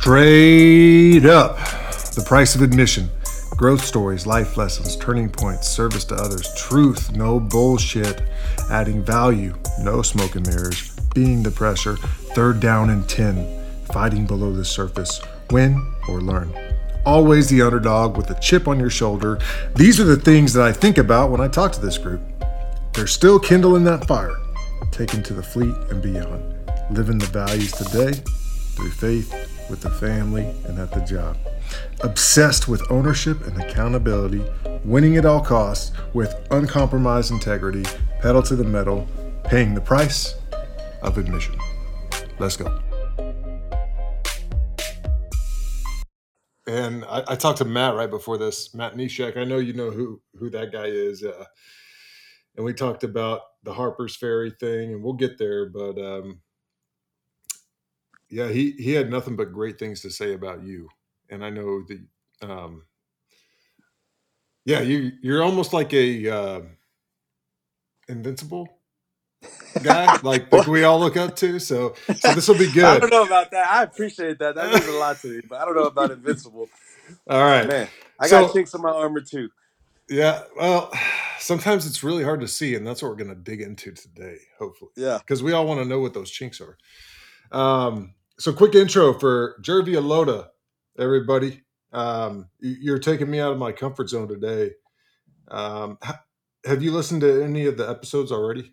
Straight up, the price of admission. Growth stories, life lessons, turning points, service to others, truth, no bullshit, adding value, no smoke and mirrors, being the pressure, third down and 10, fighting below the surface, win or learn. Always the underdog with a chip on your shoulder. These are the things that I think about when I talk to this group. They're still kindling that fire, taken to the fleet and beyond, living the values today through faith, with the family, and at the job. Obsessed with ownership and accountability, winning at all costs with uncompromised integrity, pedal to the metal, paying the price of admission. Let's go. And I, I talked to Matt right before this, Matt Neshek. I know you know who who that guy is. Uh, and we talked about the Harpers Ferry thing, and we'll get there. But um, yeah, he he had nothing but great things to say about you, and I know that. Um, yeah, you you're almost like a uh, invincible guy, like like we all look up to. So so this will be good. I don't know about that. I appreciate that. That means a lot to me, but I don't know about invincible. All right. Man, I got So chinks in my armor too. yeah, well, sometimes it's really hard to see, and that's what we're going to dig into today, hopefully, Yeah. because we all want to know what those chinks are. Um, so quick intro for Gervy Alota, everybody. Um, you're taking me out of my comfort zone today. Um, ha- have you listened to any of the episodes already?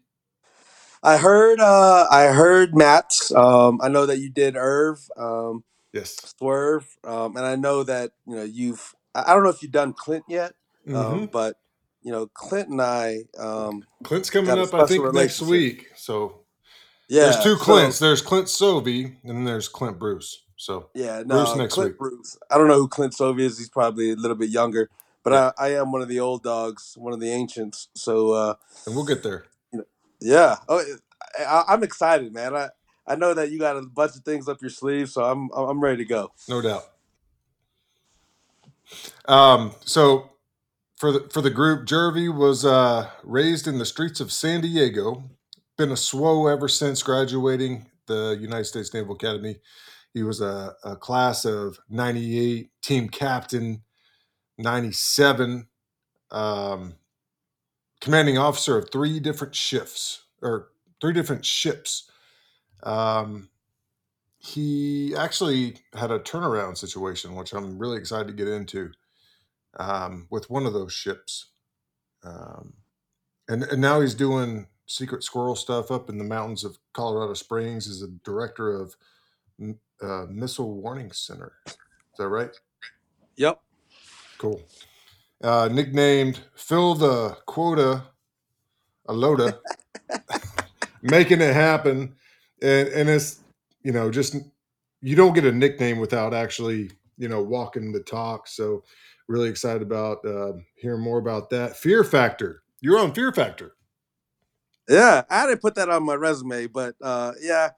I heard uh I heard Matt's. Um I know that you did Irv, um, Yes. Swerve, um, and I know that, you know, you've I I don't know if you've done Clint yet, hmm um, but you know, Clint and I um Clint's coming got a up, I special think, next relationship. week. So there's Yeah, two so Clints. There's Clint Sovey, and then there's Clint Bruce. So yeah, Bruce no, next Clint week. Bruce. I don't know who Clint Sovey is. He's probably a little bit younger, but Yeah, I, I am one of the old dogs, one of the ancients. So uh and we'll get there. you know, yeah. Oh, I, I'm excited, man. I I know that you got a bunch of things up your sleeve, so I'm I'm ready to go. No doubt. Um, so for the for the group, Gervy was uh, raised in the streets of San Diego. Been a SWO ever since graduating the United States Naval Academy. He was a, a class of '98, team captain '97, um, commanding officer of three different shifts or three different ships. Um, he actually had a turnaround situation, which I'm really excited to get into um, with one of those ships. Um, and, and now he's doing secret squirrel stuff up in the mountains of Colorado Springs is a director of uh, Missile Warning Center. Is that right? Yep. Cool. Uh, nicknamed Fill the Quota Alota, making it happen. And, and it's, you know, just you don't get a nickname without actually, you know, walking the talk. So, really excited about uh, hearing more about that. Fear Factor. You're on Fear Factor. Yeah, I didn't put that on my resume, but uh, yeah,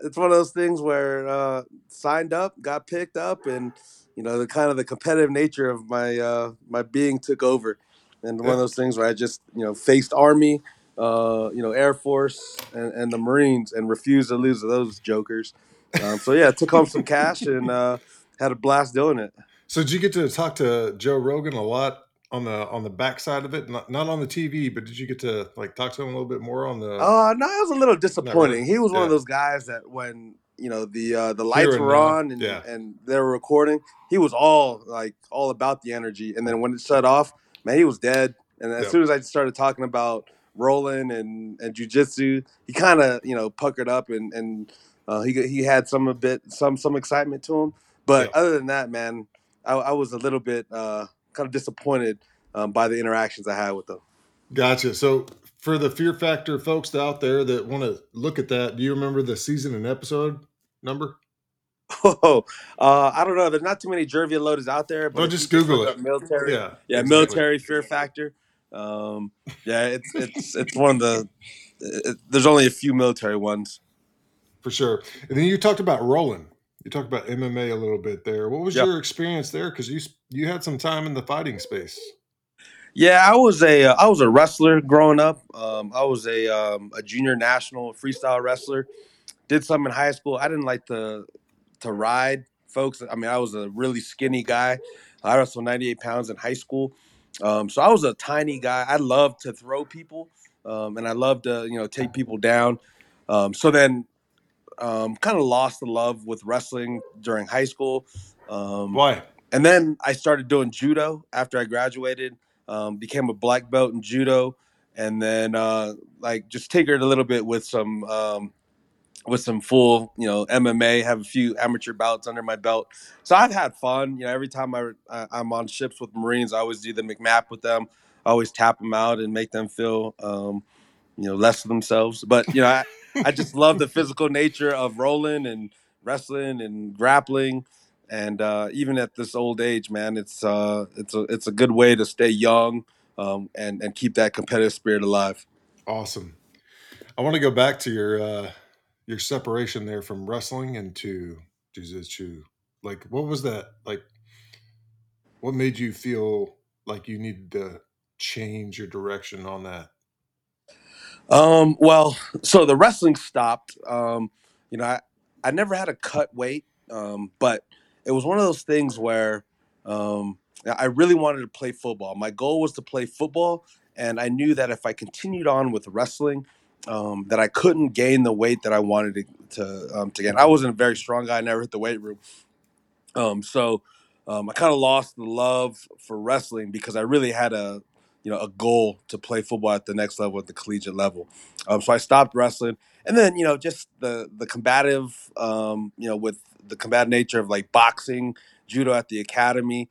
it's one of those things where uh, signed up, got picked up, and you know the kind of the competitive nature of my uh, my being took over, and one of those things where I just you know faced Army, uh, you know Air Force, and, and the Marines, and refused to lose to those jokers. Um, so yeah, took home some cash and uh, had a blast doing it. So, did you get to talk to Joe Rogan a lot on the on the backside of it? Not, not on the TV, but did you get to like talk to him a little bit more on the? Uh, no, it was a little Not really. disappointing. He was one of those guys that when you know the uh, the lights and were now. on and Yeah. and they were recording, he was all like all about the energy. And then when it shut off, man, he was dead. And as Yep. soon as I started talking about rolling and and jujitsu, he kind of you know puckered up and and uh, he he had some a bit some some excitement to him. But Yep. other than that, man, I, I was a little bit uh, kind of disappointed um, by the interactions I had with them. Gotcha. So, for the Fear Factor folks out there that want to look at that, do you remember the season and episode number? Oh, uh, I don't know. There's not too many Gervy Alotas out there, but No, just Google it. military, Yeah, yeah, exactly. military fear factor. Um, yeah, it's it's it's one of the. It, there's only a few military ones. For sure. And then you talked about rolling. You talked about MMA a little bit there. What was Yep. your experience there? Because you you had some time in the fighting space. Yeah, I was a uh, I was a wrestler growing up. Um, I was a um, a junior national freestyle wrestler. Did some in high school. I didn't like to to ride folks. I mean, I was a really skinny guy. I wrestled 98 pounds in high school, um, so I was a tiny guy. I loved to throw people, um, and I loved to you know take people down. Um, so then, um, kind of lost the love with wrestling during high school. Um, Why? and then I started doing judo after I graduated. Um, became a black belt in judo, and then uh, like just tinkered a little bit with some um, with some full you know MMA. Have a few amateur bouts under my belt, so I've had fun. You know, every time I, I I'm on ships with Marines, I always do the MCMAP with them. I always tap them out and make them feel um, you know less of themselves. But you know, I, I just love the physical nature of rolling and wrestling and grappling and uh, even at this old age, man, it's uh, it's a it's a good way to stay young um, and and keep that competitive spirit alive. Awesome. I want to go back to your uh, your separation there from wrestling into jiu-jitsu. Like, what was that like? What made you feel like you needed to change your direction on that? Um, well, so the wrestling stopped. Um, you know, I, I never had a cut weight, um, but it was one of those things where um, I really wanted to play football. My goal was to play football, and I knew that if I continued on with wrestling, um, that I couldn't gain the weight that I wanted to to, um, to gain. I wasn't a very strong guy. I never hit the weight room, um, so um, I kind of lost the love for wrestling because I really had a you know a goal to play football at the next level at the collegiate level. Um, so I stopped wrestling, and then you know just the the combative um, you know with the combative nature of like boxing, judo at the academy.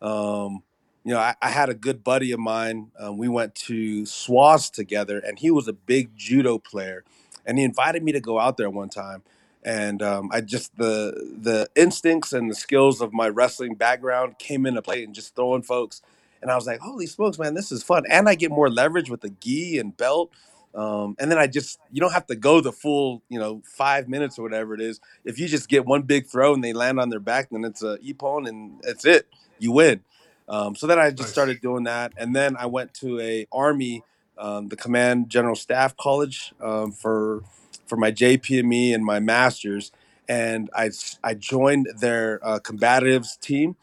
Um, you know, I, I had a good buddy of mine. Um, we went to SWAS together, and he was a big judo player, and he invited me to go out there one time and um, I just the the instincts and the skills of my wrestling background came into play and just throwing folks, and I was like, holy smokes, man, this is fun, and I get more leverage with the gi and belt. Um, and then I just you don't have to go the full you know five minutes or whatever it is. If you just get one big throw and they land on their back, then it's a ippon and that's it. You win. Um, so then I just Nice. started doing that, and then I went to a army, um, the Command General Staff College um, for for my JPME and my masters, and I I joined their uh, combatives team.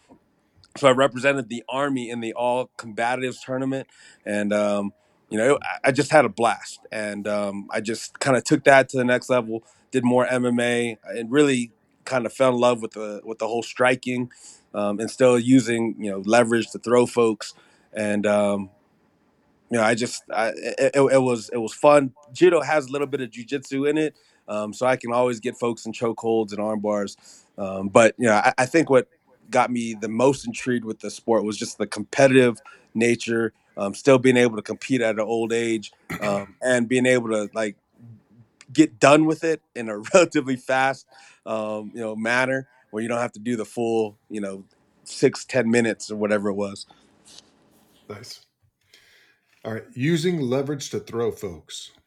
So I represented the army in the all combatives tournament, and um, you know I, just had a blast, and um, I just kind of took that to the next level. Did more MMA, and really kind of fell in love with the with the whole striking, um, and still using you know leverage to throw folks, and um, you know, I just I, it, it, it was it was fun. Judo has a little bit of jujitsu in it, um, so I can always get folks in chokeholds and arm bars. Um, but you know, I, I think what got me the most intrigued with the sport was just the competitive nature, um, still being able to compete at an old age, um, and being able to like get done with it in a relatively fast, um, you know, manner where you don't have to do the full, you know, six ten minutes or whatever it was. Nice. All right, using leverage to throw folks.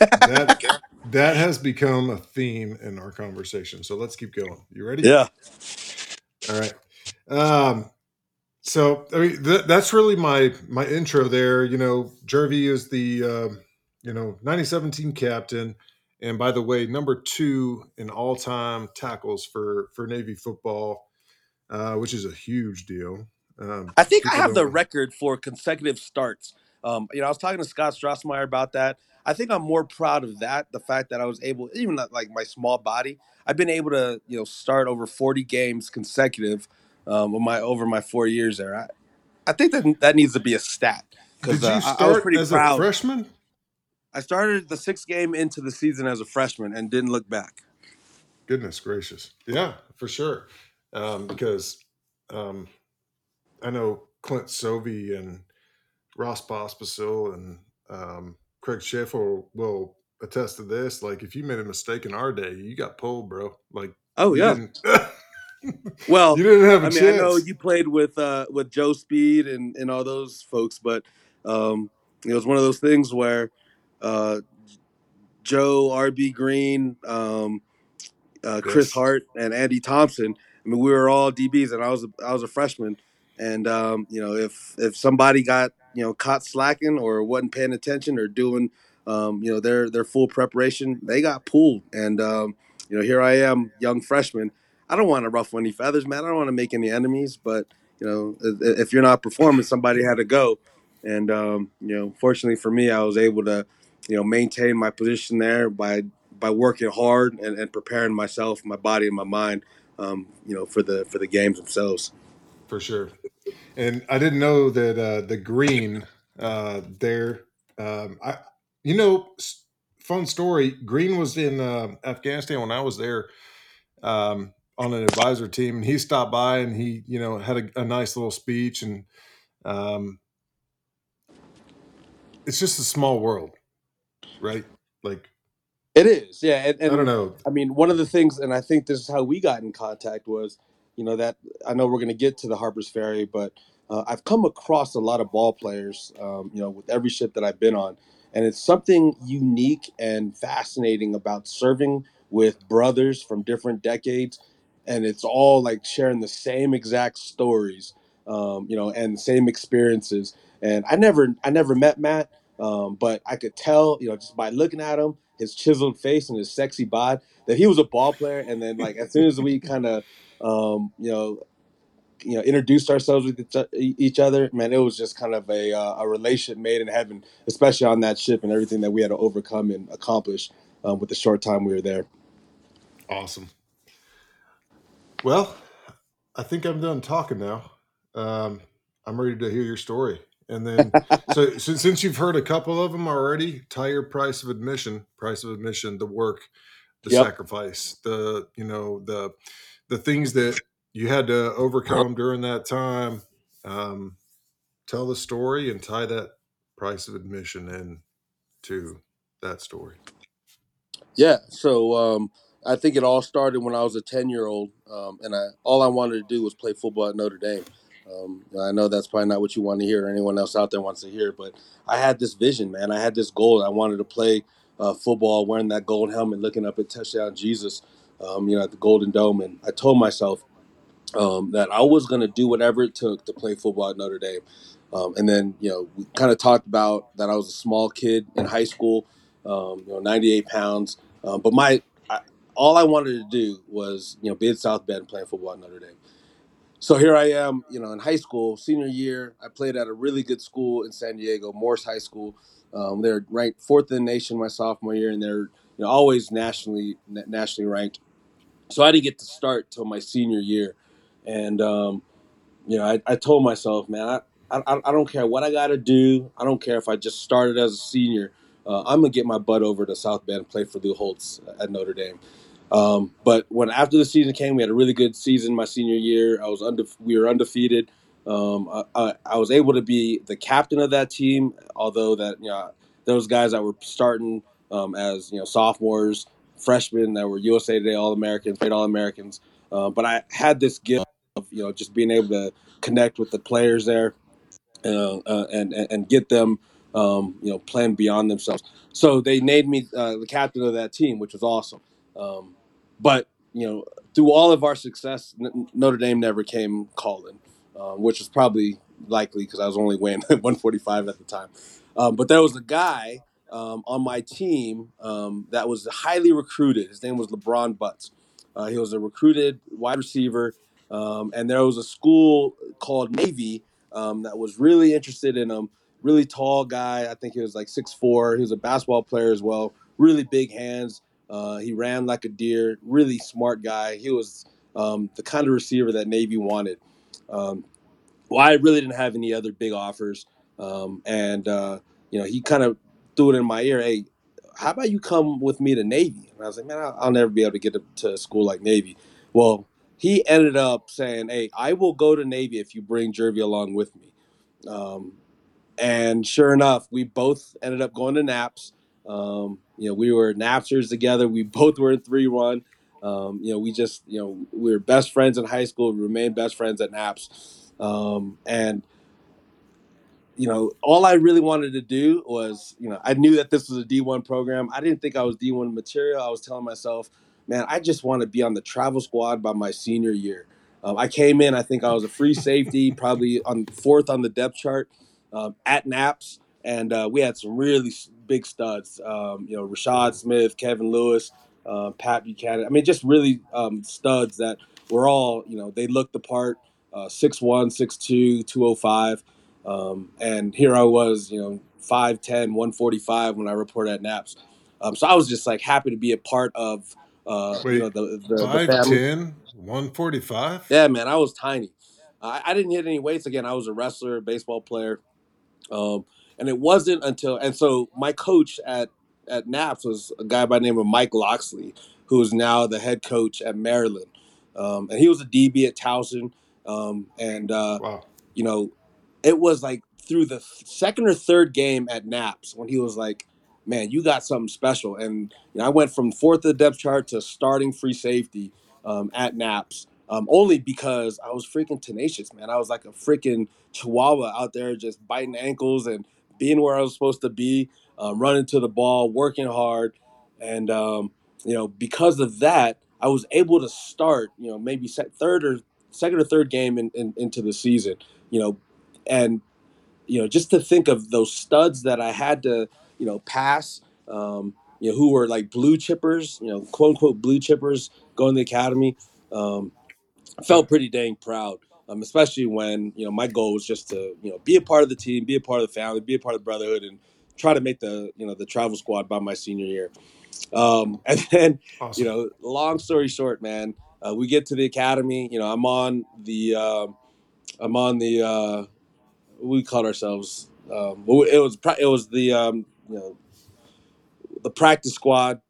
That that has become a theme in our conversation. So let's keep going. You ready? Yeah. All right. Um, so I mean, th- that's really my my intro there. You know, Gervy is the um, you know 97 team captain, and by the way, number two in all time tackles for for Navy football, uh, which is a huge deal. Um, I think I have the record for consecutive starts. Um, you know, I was talking to Scott Strassmeyer about that. I think I'm more proud of that. The fact that I was able, even like my small body, I've been able to, you know, start over 40 games consecutive um, with my over my four years there. I, I think that that needs to be a stat Did because uh, I, I was pretty as proud. a freshman? I started the sixth game into the season as a freshman and didn't look back. Goodness gracious. Yeah, for sure. Um, because um, I know Clint Sovey and Ross Pospisil and um, Craig Schaefer will attest to this. Like, if you made a mistake in our day, you got pulled, bro. Like, Oh yeah. Well, you didn't have a I mean, chance. I know you played with uh, with Joe Speed and, and all those folks, but um, it was one of those things where uh, Joe, RB Green, um, uh, Chris. Hart, and Andy Thompson. I mean, we were all DBs, and I was a, I was a freshman. And um, you know, if if somebody got you know caught slacking or wasn't paying attention or doing um, you know their their full preparation, they got pulled. And um, you know, here I am, young freshman. I don't want to ruffle any feathers, man. I don't want to make any enemies, but you know, if you're not performing, somebody had to go. And um, you know, fortunately for me, I was able to, you know, maintain my position there by by working hard and, and preparing myself, my body, and my mind, um, you know, for the for the games themselves. For sure. And I didn't know that uh, the green uh, there. Um, I, you know, fun story. Green was in uh, Afghanistan when I was there um, on an advisor team, and he stopped by and he, you know, had a, a nice little speech, and um, it's just a small world, right? Like it is, yeah. And, and, I don't know. I mean, one of the things, and I think this is how we got in contact was, you know, that I know we're going to get to the Harpers Ferry, but uh, I've come across a lot of ball players, um, you know, with every ship that I've been on, and it's something unique and fascinating about serving with brothers from different decades, and it's all like sharing the same exact stories, um, you know, and the same experiences. And I never, I never met Matt, um, but I could tell, you know, just by looking at him, his chiseled face and his sexy bod, that he was a ball player. And then, like, as soon as we kind of, um, you know, you know, introduced ourselves with each other, man, it was just kind of a uh, a relationship made in heaven, especially on that ship and everything that we had to overcome and accomplish um, with the short time we were there. Awesome. Well, I think I'm done talking now. Um, I'm ready to hear your story. And then, so, so since you've heard a couple of them already, tire price of admission, price of admission, the work, the yep. sacrifice, the you know the the things that you had to overcome during that time. Um, tell the story and tie that price of admission in to that story. Yeah. So um, I think it all started when I was a ten year old, um, and I all I wanted to do was play football at Notre Dame. Um, I know that's probably not what you want to hear, or anyone else out there wants to hear, but I had this vision, man. I had this goal. I wanted to play uh, football, wearing that gold helmet, looking up at touchdown Jesus, um, you know, at the Golden Dome, and I told myself um, that I was going to do whatever it took to play football at Notre Dame. Um, and then, you know, we kind of talked about that I was a small kid in high school, um, you know, 98 pounds. Um, but my, I, all I wanted to do was, you know, be at South Bend playing football at Notre Dame. So here I am, you know, in high school, senior year. I played at a really good school in San Diego, Morse High School. Um, they're ranked fourth in the nation my sophomore year, and they're you know always nationally nationally ranked. So I didn't get to start till my senior year, and um, you know, I, I told myself, man, I, I, I don't care what I got to do. I don't care if I just started as a senior. Uh, I'm gonna get my butt over to South Bend and play for Lou Holtz at Notre Dame. Um, but when after the season came, we had a really good season my senior year. I was under, we were undefeated. Um, I, I, I, was able to be the captain of that team, although that you know those guys that were starting um, as you know sophomores, freshmen that were USA Today All Americans, played All Americans. Uh, but I had this gift of you know just being able to connect with the players there uh, uh, and, and and get them um, you know playing beyond themselves. So they named me uh, the captain of that team, which was awesome. Um, but you know through all of our success, N- Notre Dame never came calling, um, which was probably likely because I was only weighing 145 at the time. Um, but there was a guy um, on my team um, that was highly recruited. His name was LeBron Butts. Uh, he was a recruited wide receiver, um, and there was a school called Navy um, that was really interested in him. Really tall guy. I think he was like six four. He was a basketball player as well. Really big hands. Uh, he ran like a deer. Really smart guy. He was um, the kind of receiver that Navy wanted. Um, well, I really didn't have any other big offers, and uh, you know he kind of threw it in my ear. Hey, how about you come with me to Navy? And I was like, man, I'll, I'll never be able to get to, to, school like Navy. Well, he ended up saying, hey, I will go to Navy if you bring Gervy along with me. Um, and sure enough, we both ended up going to Naps. Um, you know, we were Napsters together. We both were in three one. Um, you know, we just, you know, we were best friends in high school. We remained best friends at Naps. Um, and you know, all I really wanted to do was, you know, I knew that this was a D1 program. I didn't think I was D1 material. I was telling myself, man, I just want to be on the travel squad by my senior year. Um, I came in, I think I was a free safety, probably on fourth on the depth chart um, at Naps, and uh, we had some really big studs. Um, you know, Rashad Smith, Kevin Lewis, uh, Pat Buchanan. I mean, just really um, studs that we're all you know they looked the part, uh, 6'1", 6'2", 205, um, and here I was, you know, 5'10", 145 when I reported at Naps. Um, so I was just like happy to be a part of uh, Wait, you know the the, the 5'10", 145? Yeah, man, I was tiny. I, I didn't hit any weights again. I was a wrestler, baseball player, um, and it wasn't until and so my coach at at Naps was a guy by the name of Mike Locksley, who is now the head coach at Maryland, um, and he was a DB at Towson, um, and uh, Wow. you know, it was like through the second or third game at Naps when he was like, "Man, you got something special." And you know, I went from fourth of the depth chart to starting free safety um, at Naps, um, only because I was freaking tenacious, man. I was like a freaking chihuahua out there just biting ankles and being where I was supposed to be, um, running to the ball, working hard, and um, you know, because of that, I was able to start, you know, maybe third or second or third game in, in, into the season, you know, and you know, just to think of those studs that I had to, you know, pass, um, you know, who were like blue chippers, you know, quote unquote blue chippers going to the academy, um, felt pretty dang proud. Um, especially when you know my goal was just to you know be a part of the team, be a part of the family, be a part of the brotherhood, and try to make the you know the travel squad by my senior year. Um, and then Awesome. you know, long story short, man, uh, we get to the academy. You know, I'm on the um I'm on the uh, we called ourselves. Um, it was it was the um, you know the practice squad.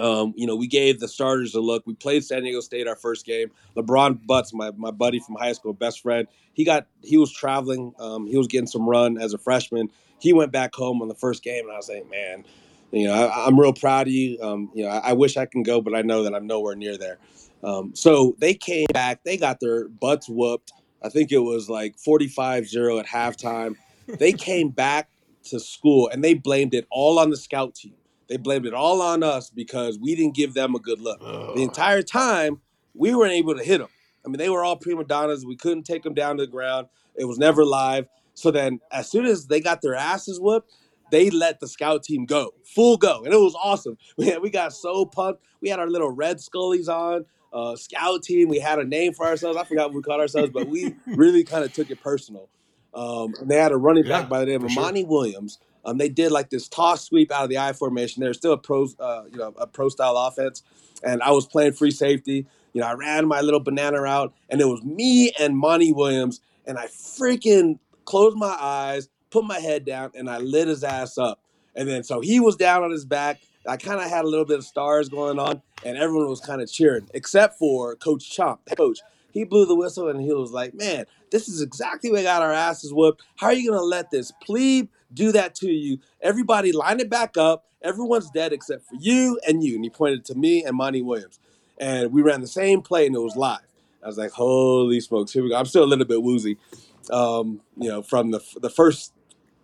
Um, you know, we gave the starters a look. We played San Diego State our first game. LeBron Butts, my, my buddy from high school, best friend, he got he was traveling. Um, he was getting some run as a freshman. He went back home on the first game, and I was like, man, you know, I, I'm real proud of you. Um, you know, I, I wish I can go, but I know that I'm nowhere near there. Um, so they came back. They got their butts whooped. I think it was like 45-0 at halftime. They came back to school and they blamed it all on the scout team. They blamed it all on us because we didn't give them a good look. The entire time, we weren't able to hit them. I mean, they were all prima donnas. We couldn't take them down to the ground. It was never live. So then, as soon as they got their asses whooped, they let the scout team go, full go, and it was awesome. Man, we got so pumped. We had our little red scullies on, uh, scout team. We had a name for ourselves. I forgot what we called ourselves, but we really kind of took it personal. Um, and they had a running back Yeah, by the name of sure. Monty Williams. Um, they did like this toss sweep out of the I formation. They're still a pro, uh, you know, a pro style offense. And I was playing free safety. You know, I ran my little banana route, and it was me and Monty Williams. And I freaking closed my eyes, put my head down, and I lit his ass up. And then so he was down on his back. I kind of had a little bit of stars going on, and everyone was kind of cheering, except for Coach Chaump, coach. He blew the whistle, and he was like, "Man, this is exactly what got our asses whooped. How are you gonna let this plebe do that to you? Everybody line it back up. Everyone's dead except for you and you." And he pointed to me and Monty Williams, and we ran the same play, and it was live. I was like, "Holy smokes, here we go!" I'm still a little bit woozy, um, you know, from the the first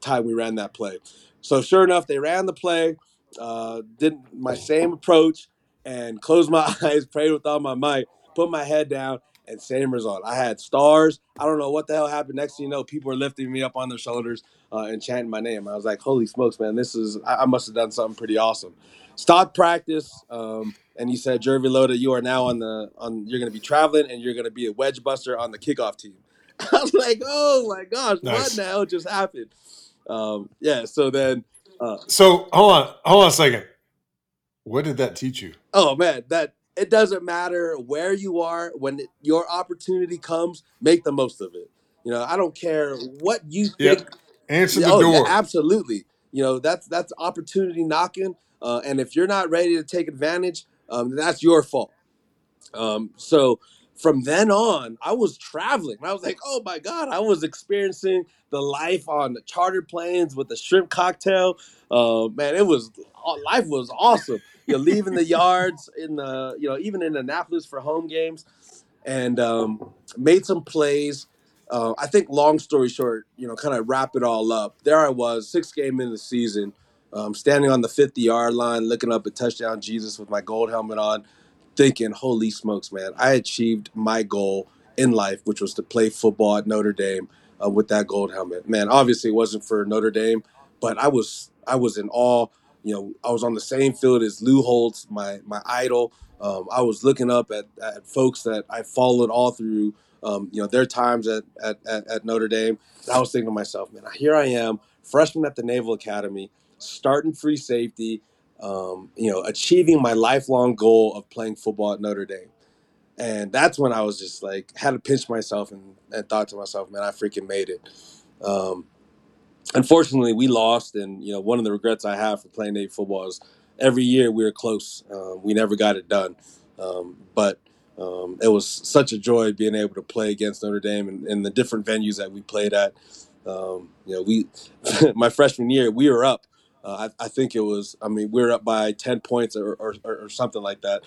time we ran that play. So sure enough, they ran the play, uh, did my same approach, and closed my eyes, prayed with all my might, put my head down, and same result. I had stars. I don't know what the hell happened. Next thing you know, people are lifting me up on their shoulders uh, and chanting my name. I was like, holy smokes, man, this is, I, I must have done something pretty awesome. Stopped practice, um, and he said, Gervy Alota, you are now on the, on, you're going to be traveling and you're going to be a wedge buster on the kickoff team. I was like, oh my gosh, what Nice. the hell just happened? Um, yeah, so then, uh, So hold on, hold on a second. What did that teach you? Oh man, that it doesn't matter where you are when it, your opportunity comes, make the most of it. You know, I don't care what you think. Answer the Oh, yeah, door. absolutely. You know, that's that's opportunity knocking, uh, and if you're not ready to take advantage, um, that's your fault. Um, so from then on, I was traveling. I was like, oh my God, I was experiencing the life on the charter planes with the shrimp cocktail. Uh, man, it was life was awesome. You're leaving the yards in the, you know, even in Annapolis for home games and um, made some plays. Uh, I think, long story short, you know, kind of wrap it all up. There I was, sixth game in the season, um, standing on the 50 yard line, looking up at touchdown Jesus with my gold helmet on, thinking, holy smokes, man, I achieved my goal in life, which was to play football at Notre Dame uh, with that gold helmet. Man, obviously it wasn't for Notre Dame, but I was I was in awe. you know, I was on the same field as Lou Holtz, my my idol. Um, I was looking up at, at folks that I followed all through, um, you know, their times at, at, at, at Notre Dame. And I was thinking to myself, man, here I am, freshman at the Naval Academy, starting free safety, um, you know, achieving my lifelong goal of playing football at Notre Dame. And that's when I was just like, had to pinch myself and, and thought to myself, man, I freaking made it. Um, unfortunately, we lost, and you know, one of the regrets I have for playing Navy football is every year we were close. Um, we never got it done, um, but um, it was such a joy being able to play against Notre Dame and, and the different venues that we played at. Um, you know, we my freshman year we were up. Uh, I, I, think it was. I mean, we were up by ten points or, or, or something like that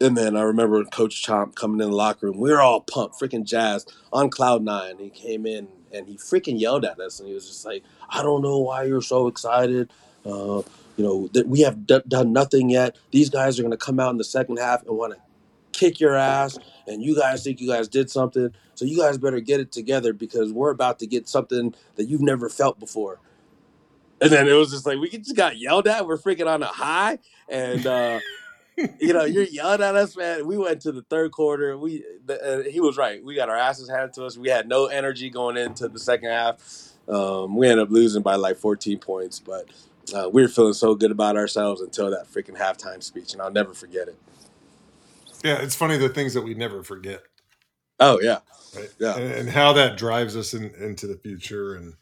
and then I remember Coach Chaump coming in the locker room. We were all pumped, freaking jazzed, on cloud nine. He came in and he freaking yelled at us, and he was just like, "I don't know why you're so excited. Uh, you know that we have d- done nothing yet. These guys are going to come out in the second half and want to kick your ass, and you guys think you guys did something. So you guys better get it together because we're about to get something that you've never felt before." And then it was just like we just got yelled at. We're freaking on a high, and. Uh, you know, you're yelling at us, man. We went to the third quarter. We uh, he was right. We got our asses handed to us. We had no energy going into the second half. Um, we ended up losing by like 14 points, but uh, we were feeling so good about ourselves until that freaking halftime speech, and I'll never forget it. Yeah, it's funny the things that we never forget. Oh yeah, right? yeah, and, and how that drives us in, into the future, and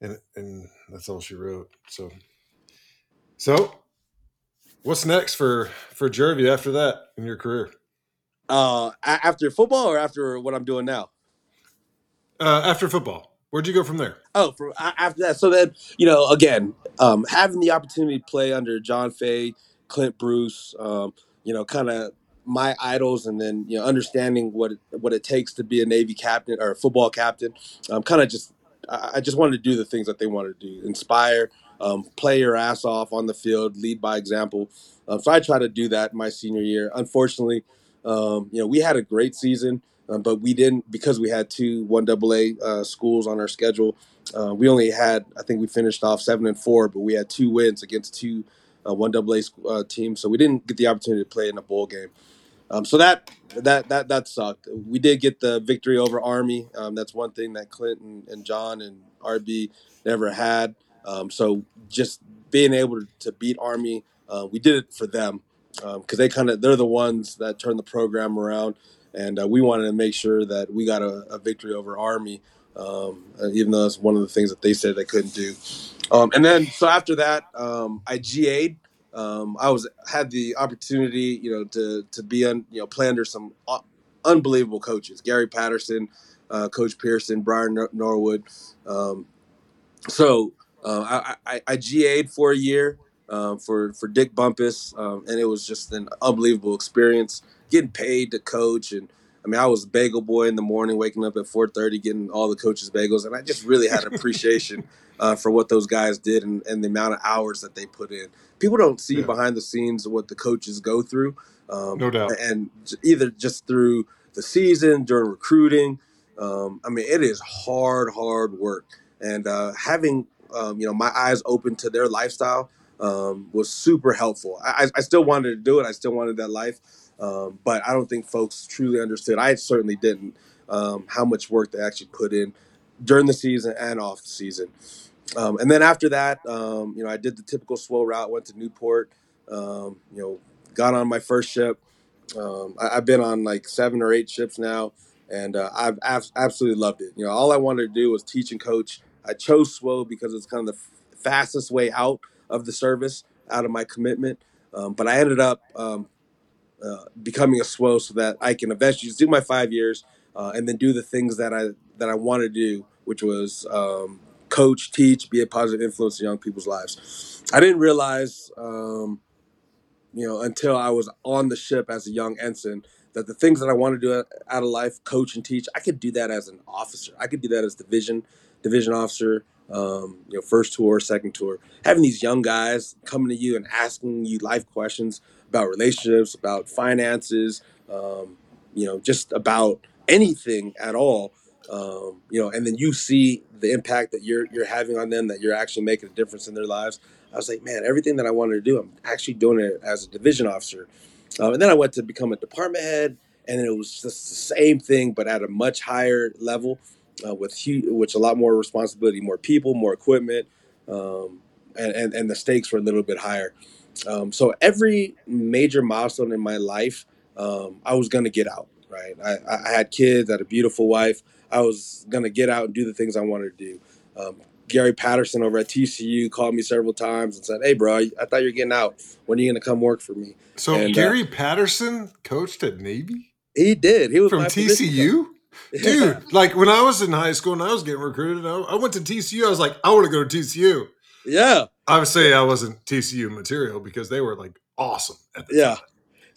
and and that's all she wrote. So, so What's next for for Gervy after that in your career? Uh, after football or after what I'm doing now? Uh, after football, where'd you go from there? Oh, for after that. So then, you know, again, um, having the opportunity to play under John Fay, Clint Bruce, um, you know, kind of my idols, and then you know, understanding what it, what it takes to be a Navy captain or a football captain. Um, kind of just, I just wanted to do the things that they wanted to do, inspire, um, play your ass off on the field, lead by example. Um, so I tried to do that my senior year. Unfortunately, um, you know, we had a great season, uh, but we didn't because we had two one AA uh, schools on our schedule. Uh, we only had, I think, we finished off seven and four, but we had two wins against two uh, one AA uh, teams, so we didn't get the opportunity to play in a bowl game. Um, so that that that that sucked. We did get the victory over Army. Um, that's one thing that Clinton and John and RB never had. Um, so just being able to beat Army, uh, we did it for them because um, they kind of they're the ones that turned the program around, and uh, we wanted to make sure that we got a, a victory over Army, um, uh, even though it's one of the things that they said they couldn't do. Um, and then so after that, I GA'd. Um, I was had the opportunity, you know, to to be on, you know, play under some uh, unbelievable coaches: Gary Patterson, uh, Coach Pearson, Brian Norwood. Um, so uh, I, I, I GA'd for a year um, for for Dick Bumpas, um, and it was just an unbelievable experience. Getting paid to coach, and I mean, I was bagel boy in the morning, waking up at four thirty, getting all the coaches' bagels, and I just really had appreciation uh, for what those guys did and, and, the amount of hours that they put in. People don't see yeah. behind the scenes what the coaches go through, um, no doubt, and either just through the season during recruiting. Um, I mean, it is hard, hard work, and uh, having um, you know, my eyes open to their lifestyle um, was super helpful. I, I, still wanted to do it. I still wanted that life, um, but I don't think folks truly understood. I certainly didn't um, how much work they actually put in during the season and off the season. Um, and then after that, um, you know, I did the typical SWO route. Went to Newport. you know, got on my first ship. I, have been on like seven or eight ships now, and uh, I've, I've absolutely loved it. You know, all I wanted to do was teach and coach I chose SWO because it's kind of the f- fastest way out of the service, out of my commitment. Um, but I ended up um, uh, becoming a SWO so that I can eventually just do my five years uh, and then do the things that I that I want to do, which was um, coach, teach, be a positive influence in young people's lives. I didn't realize, um, you know, until I was on the ship as a young ensign that the things that I want to do out of life, coach and teach, I could do that as an officer. I could do that as division division officer, um, you know, first tour, second tour, having these young guys coming to you and asking you life questions about relationships, about finances, um, you know, just about anything at all. Um, you know, and then you see the impact that you're you're having on them, that you're actually making a difference in their lives. I was like, man, everything that I wanted to do, I'm actually doing it as a division officer. Um, and then I went to become a department head, and it was just the same thing, but at a much higher level, uh, with huge, which a lot more responsibility, more people, more equipment, um, and, and and the stakes were a little bit higher. Um, so every major milestone in my life, um, I was gonna get out. Right, I, I had kids, I had a beautiful wife. I was gonna get out and do the things I wanted to do. Um, Gary Patterson over at TCU called me several times and said, "Hey, bro, I thought you're getting out. When are you gonna come work for me?" So And, uh, Gary Patterson coached at Navy He did. He was from TCU. Dude, like when I was in high school and I was getting recruited, I, I went to TCU. I was like, I want to go to TCU. yeah. Obviously, I wasn't TCU material because they were like awesome at the Yeah. time.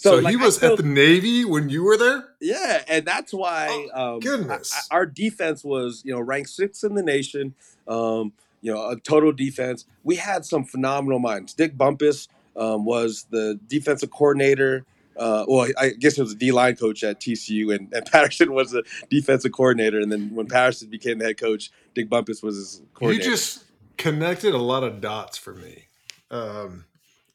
So, like, he was still- at the Navy when you were there. Yeah, and that's why Oh, um, goodness. I- I- our defense was you know ranked sixth in the nation. Um, you know, a total defense. We had some phenomenal minds. Dick Bumpas um, was the defensive coordinator. Uh, well, I guess it was a D line coach at TCU, and, and Patterson was the defensive coordinator. And then when Patterson became the head coach, Dick Bumpas was his coordinator. You just connected a lot of dots for me, um,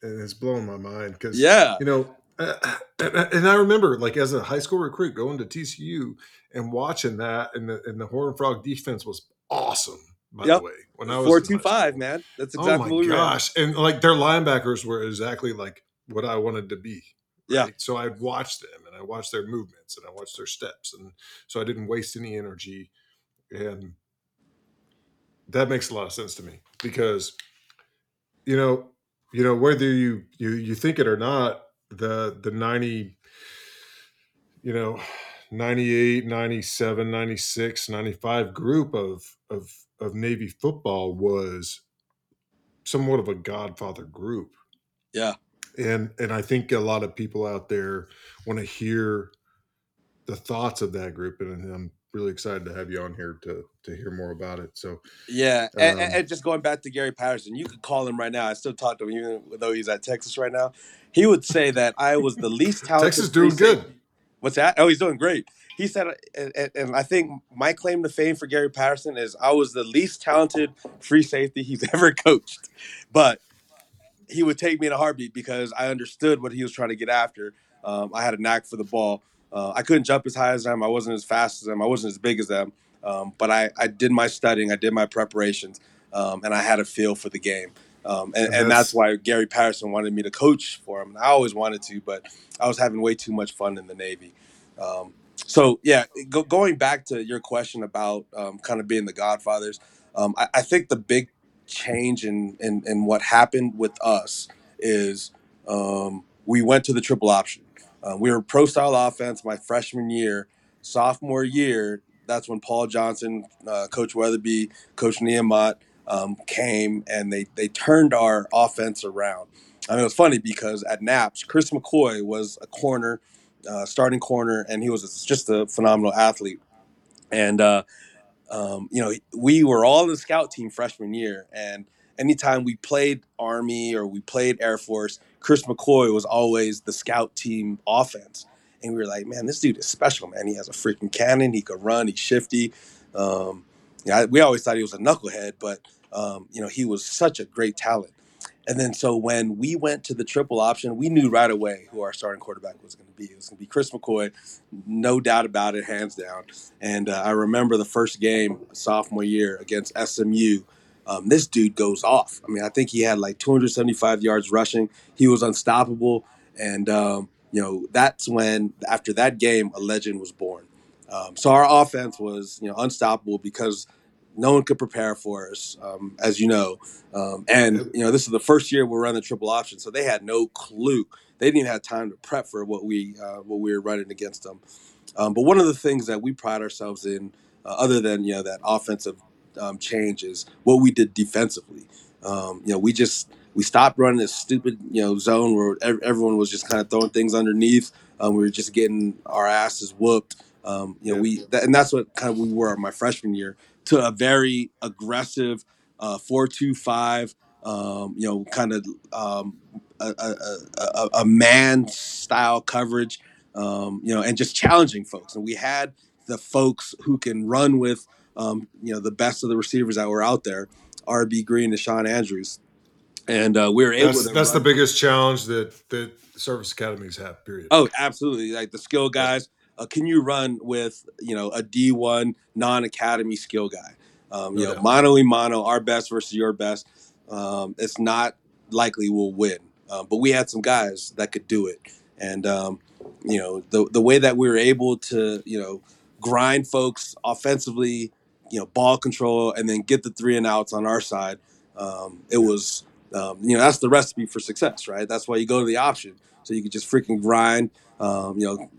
and it's blowing my mind because yeah, you know, uh, and, I remember like as a high school recruit going to TCU and watching that, and the and the Horn Frog defense was awesome. By Yep. the way, when I was four two five, man. That's Oh exactly my what we ran. gosh! And like their linebackers were exactly like what I wanted to be. Yeah. So I'd watch them and I watched their movements and I watched their steps, and so I didn't waste any energy. And that makes a lot of sense to me because you know, you know whether you you you think it or not, the the ninety, you know. 98 97 96 95 group of of of navy football was somewhat of a godfather group Yeah. and and i think a lot of people out there want to hear the thoughts of that group and i'm really excited to have you on here to to hear more about it so Yeah, and, Um, and- just going back to Gary Patterson, you could call him right now. I still talk to him, even though he's at Texas right now. He would say that I was the least talented. texas doing good safety- What's that? Oh, he's doing great. He said, and, and- and I think my claim to fame for Gary Patterson is I was the least talented free safety he's ever coached, but he would take me in a heartbeat because I understood what he was trying to get after. Um, I had a knack for the ball. Uh, I couldn't jump as high as them. I wasn't as fast as them. I wasn't as big as them. Um, but I, I did my studying. I did my preparations, um, and I had a feel for the game. Um, and, And that's- why Gary Patterson wanted me to coach for him. And I always wanted to, but I was having way too much fun in the Navy. Um, so yeah, go, going back to your question about um, kind of being the Godfathers, um, I, I think the big change in, in in what happened with us is um, we went to the triple option. Uh, we were pro style offense my freshman year, sophomore year. That's when Paul Johnson, uh, Coach Weatherbie, Coach Niamat um, came and they they turned our offense around. I mean, it was funny because at Naps, Chris McCoy was a corner, uh, starting corner, and he was just a phenomenal athlete. And uh, um, you know, we were all in the scout team freshman year, and anytime we played Army or we played Air Force, Chris McCoy was always the scout team offense. And we were like, man, this dude is special, man. He has a freaking cannon. He could run. He's shifty. Um, we always thought he was a knucklehead, but um, you know, he was such a great talent. And then so when we went to the triple option, we knew right away who our starting quarterback was going to be. It was going to be Chris McCoy, no doubt about it, hands down. And uh, I remember the first game, sophomore year against SMU. Um, this dude goes off. I mean, I think he had like 275 yards rushing. He was unstoppable. And, um, you know, that's when, after that game, a legend was born. Um, so our offense was, you know, unstoppable because no one could prepare for us, um, as you know. Um, and, you know, this is the first year we're running the triple option. So they had no clue. They didn't even have time to prep for what we, uh, what we were running against them. Um, but one of the things that we pride ourselves in, uh, other than you know that offensive um, change, is what we did defensively. Um, you know, we just we stopped running this stupid you know zone where ev- everyone was just kind of throwing things underneath. Um, we were just getting our asses whooped. Um, you know, we that, and that's what kind of we were my freshman year to a very aggressive uh, four two five. Um, you know, kind of um, a, a, a, a man style coverage um, you know, and just challenging folks. And we had the folks who can run with, um, you know, the best of the receivers that were out there, RB Green and Sean Andrews. and uh, we were able That's to. that's the biggest challenge that that service academies have. Period. Oh, absolutely! Like the skill guys. Uh, can you run with you know a D one non academy skill guy? Um, you No know, doubt. mono e mono, our best versus your best. Um, it's not likely we'll win, uh, but we had some guys that could do it, and um, you know the the way that we were able to you know grind folks offensively, you know ball control, and then get the three and outs on our side. Um, it was um, you know that's the recipe for success, right? That's why you go to the option, so you can just freaking grind. Um, you know,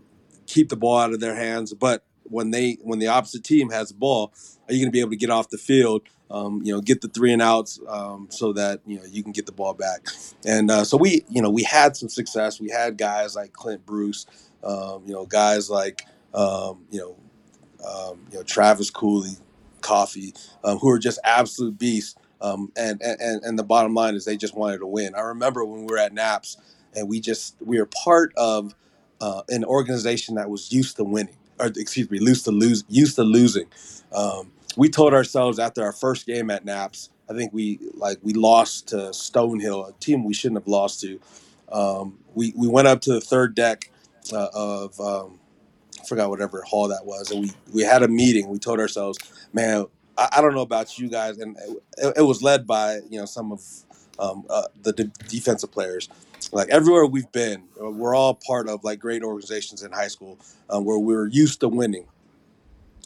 keep the ball out of their hands. But when they when the opposite team has the ball, are you going to be able to get off the field? Um, you know, get the three and outs um, so that you know you can get the ball back. And uh, so we, you know, we had some success. We had guys like Clint Bruce, um, you know, guys like um, you know, um, you know Travis Cooley, Coffee, um, who are just absolute beasts. Um, and, and and the bottom line is they just wanted to win. I remember when we were at Naps and we just we were part of uh, an organization that was used to winning, or excuse me, used to lose, used to losing. Um, we told ourselves after our first game at Naps, I think we like we lost to Stonehill, a team we shouldn't have lost to. Um, we we went up to the third deck uh, of um, forgot whatever hall that was, and we we had a meeting. We told ourselves, man, I, I don't know about you guys, and it, it was led by you know some of um, uh, the de- defensive players. Like everywhere we've been, uh, we're all part of like great organizations in high school um, where we're used to winning,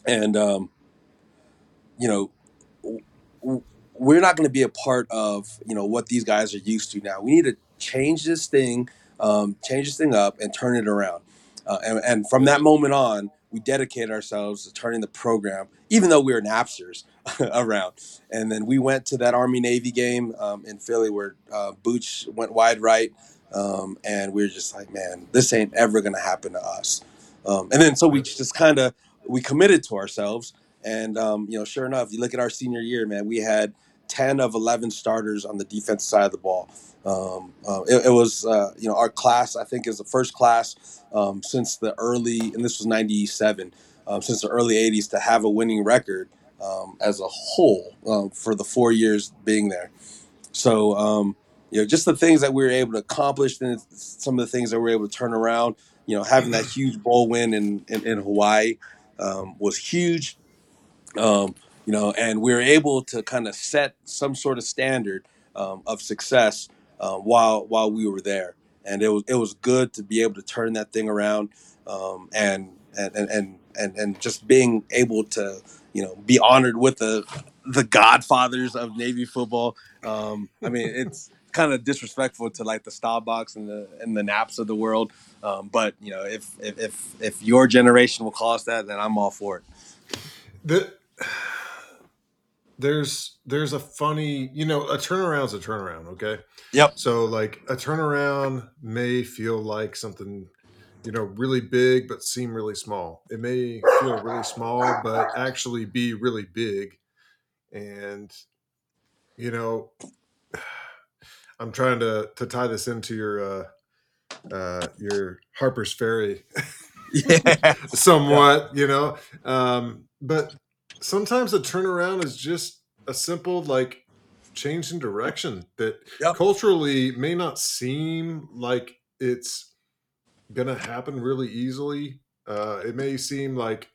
and um, you know, w- w- we're not going to be a part of you know what these guys are used to now. We need to change this thing, um, change this thing up, and turn it around. Uh, and, and from that moment on, we dedicated ourselves to turning the program, even though we were Napsters, around. And then we went to that Army Navy game um, in Philly where uh, Booch went wide right, um, and we were just like, man, this ain't ever going to happen to us. Um, and then so we just kind of we committed to ourselves and um, you know, sure enough, you look at our senior year, man. We had ten of eleven starters on the defense side of the ball. Um, uh, it, it was uh, you know our class. I think is the first class um, since the early, and this was '97, um, since the early '80s to have a winning record um, as a whole um, for the four years being there. So, um, you know, just the things that we were able to accomplish, and some of the things that we were able to turn around. You know, having that huge bowl win in in, in Hawaii was huge um, you know, and we were able to kind of set some sort of standard um, of success uh, while while we were there, and it was it was good to be able to turn that thing around, um, and, and and and and and just being able to you know be honored with the the godfathers of Navy football. Um, I mean, it's kind of disrespectful to like the Staubachs and the and the Naps of the world, um, but you know, if, if if if your generation will call us that, then I'm all for it. The, there's there's a funny you know a turnaround's a turnaround okay Yep. so like a turnaround may feel like something you know really big but seem really small it may feel really small but actually be really big and you know i'm trying to to tie this into your uh uh your Harpers Ferry Yeah. somewhat, you know. Um, but sometimes a turnaround is just a simple like change in direction that Yep. culturally may not seem like it's gonna happen really easily. Uh, it may seem like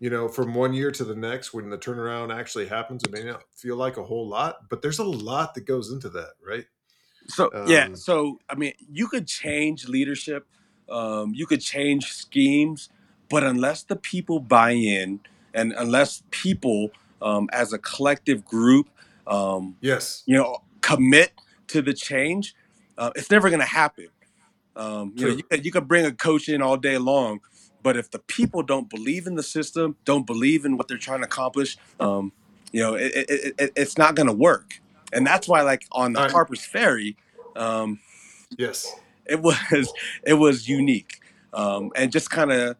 you know from one year to the next when the turnaround actually happens, it may not feel like a whole lot, but there's a lot that goes into that, right? So yeah, Um, so I mean, you could change leadership, um, you could change schemes, but unless the people buy in, and unless people, um, as a collective group, um, yes, you know, commit to the change, uh, it's never going to happen. Um, you know, you could, you could bring a coach in all day long, but if the people don't believe in the system, don't believe in what they're trying to accomplish, um, you know, it, it, it, it's not going to work. And that's why, like on the I- Harpers Ferry, um, yes, it was it was unique, um, and just kind of